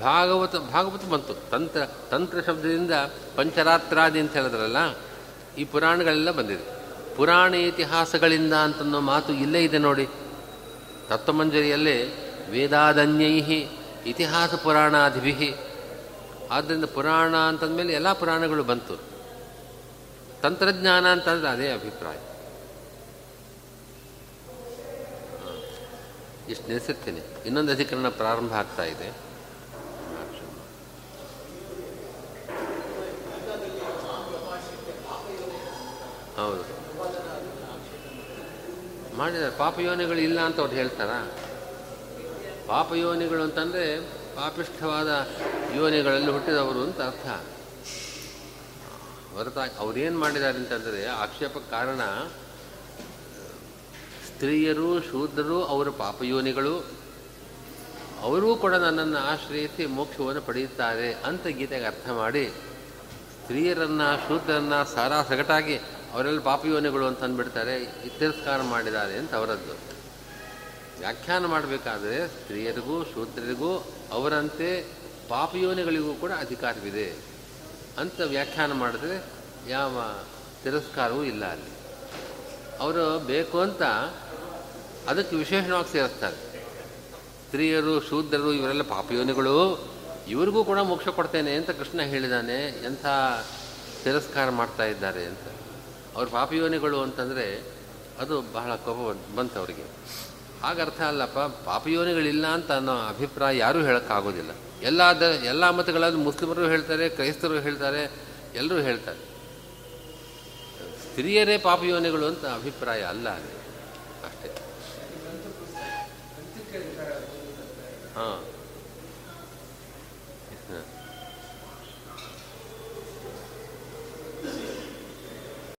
A: ಭಾಗವತ ಭಾಗವತ ಬಂತು. ತಂತ್ರ ತಂತ್ರ ಶಬ್ದದಿಂದ ಪಂಚರಾತ್ರಾದಿ ಅಂತ ಹೇಳಿದ್ರಲ್ಲ, ಈ ಪುರಾಣಗಳೆಲ್ಲ ಬಂದಿದೆ. ಪುರಾಣ ಇತಿಹಾಸಗಳಿಂದ ಅಂತನ್ನೋ ಮಾತು ಇಲ್ಲೇ ಇದೆ ನೋಡಿ. ತತ್ವಮಂಜರಿಯಲ್ಲಿ ವೇದಾದನ್ಯೈ ಇತಿಹಾಸ ಪುರಾಣಾದಿಭಿ ಆದ್ದರಿಂದ ಪುರಾಣ ಅಂತಂದಮೇಲೆ ಎಲ್ಲ ಪುರಾಣಗಳು ಬಂತು. ತಂತ್ರಜ್ಞಾನ ಅಂತಂದರೆ ಅದೇ ಅಭಿಪ್ರಾಯ. ಇಷ್ಟು ನಿಲ್ಲಿಸುತ್ತೇನೆ ಇನ್ನೊಂದು ಅಧಿಕರಣ ಪ್ರಾರಂಭ ಆಗ್ತಾ ಇದೆ. ಹೌದು. ಮಾಡಿದ್ದಾರೆ ಪಾಪಯೋನಿಗಳು ಇಲ್ಲ ಅಂತ ಅವ್ರು ಹೇಳ್ತಾರ? ಪಾಪಯೋನಿಗಳು ಅಂತಂದರೆ ಪಾಪಿಷ್ಠವಾದ ಯೋನಿಗಳಲ್ಲಿ ಹುಟ್ಟಿದವರು ಅಂತ ಅರ್ಥ. ಹೊರತಾಗಿ ಅವ್ರೇನು ಮಾಡಿದ್ದಾರೆ ಅಂತಂದರೆ ಆಕ್ಷೇಪಕ್ಕೆ ಕಾರಣ ಸ್ತ್ರೀಯರು, ಶೂದ್ರರು, ಅವರ ಪಾಪಯೋನಿಗಳು, ಅವರೂ ಕೂಡ ನನ್ನನ್ನು ಆಶ್ರಯಿಸಿ ಮೋಕ್ಷವನ್ನು ಪಡೆಯುತ್ತಾರೆ ಅಂತ ಗೀತೆಗೆ ಅರ್ಥ ಮಾಡಿ, ಸ್ತ್ರೀಯರನ್ನು, ಶೂದ್ರರನ್ನ ಸಾರಾ ಸಗಟಾಗಿ ಅವರೆಲ್ಲ ಪಾಪಯೋನಿಗಳು ಅಂತ ಅಂದ್ಬಿಡ್ತಾರೆ ತಿರಸ್ಕಾರ ಮಾಡಿದ್ದಾರೆ ಅಂತ ಅವರದ್ದು. ವ್ಯಾಖ್ಯಾನ ಮಾಡಬೇಕಾದ್ರೆ ಸ್ತ್ರೀಯರಿಗೂ, ಶೂದ್ರರಿಗೂ, ಅವರಂತೆ ಪಾಪಯೋನಿಗಳಿಗೂ ಕೂಡ ಅಧಿಕಾರವಿದೆ ಅಂತ ವ್ಯಾಖ್ಯಾನ ಮಾಡಿದ್ರೆ ಯಾವ ತಿರಸ್ಕಾರವೂ ಇಲ್ಲ ಅಲ್ಲಿ. ಅವರು ಬೇಕು ಅಂತ ಅದಕ್ಕೆ ವಿಶೇಷವಾಗಿ ಸೇರಿಸ್ತಾರೆ. ಸ್ತ್ರೀಯರು, ಶೂದ್ರರು, ಇವರೆಲ್ಲ ಪಾಪಯೋನಿಗಳು, ಇವರಿಗೂ ಕೂಡ ಮೋಕ್ಷ ಕೊಡ್ತೇನೆ ಅಂತ ಕೃಷ್ಣ ಹೇಳಿದಾನೆ, ಎಂಥ ತಿರಸ್ಕಾರ ಮಾಡ್ತಾ ಇದ್ದಾರೆ ಅಂತ. ಅವ್ರ ಪಾಪಯೋನಿಗಳು ಅಂತಂದರೆ ಅದು ಬಹಳ ಕೋಪ ಬಂತು ಅವರಿಗೆ. ಆಗ ಅರ್ಥ ಅಲ್ಲಪ್ಪ, ಪಾಪಯೋನಿಗಳಿಲ್ಲ ಅಂತ ಅನ್ನೋ ಅಭಿಪ್ರಾಯ ಯಾರೂ ಹೇಳೋಕ್ಕಾಗೋದಿಲ್ಲ. ಎಲ್ಲ ದ, ಎಲ್ಲ ಮತಗಳಲ್ಲಿ ಮುಸ್ಲಿಮರು ಹೇಳ್ತಾರೆ, ಕ್ರೈಸ್ತರು ಹೇಳ್ತಾರೆ, ಎಲ್ಲರೂ ಹೇಳ್ತಾರೆ. ಸ್ತ್ರೀಯರೇ ಪಾಪಯೋನಿಗಳು ಅಂತ ಅಭಿಪ್ರಾಯ ಅಲ್ಲ. ಹಾಂ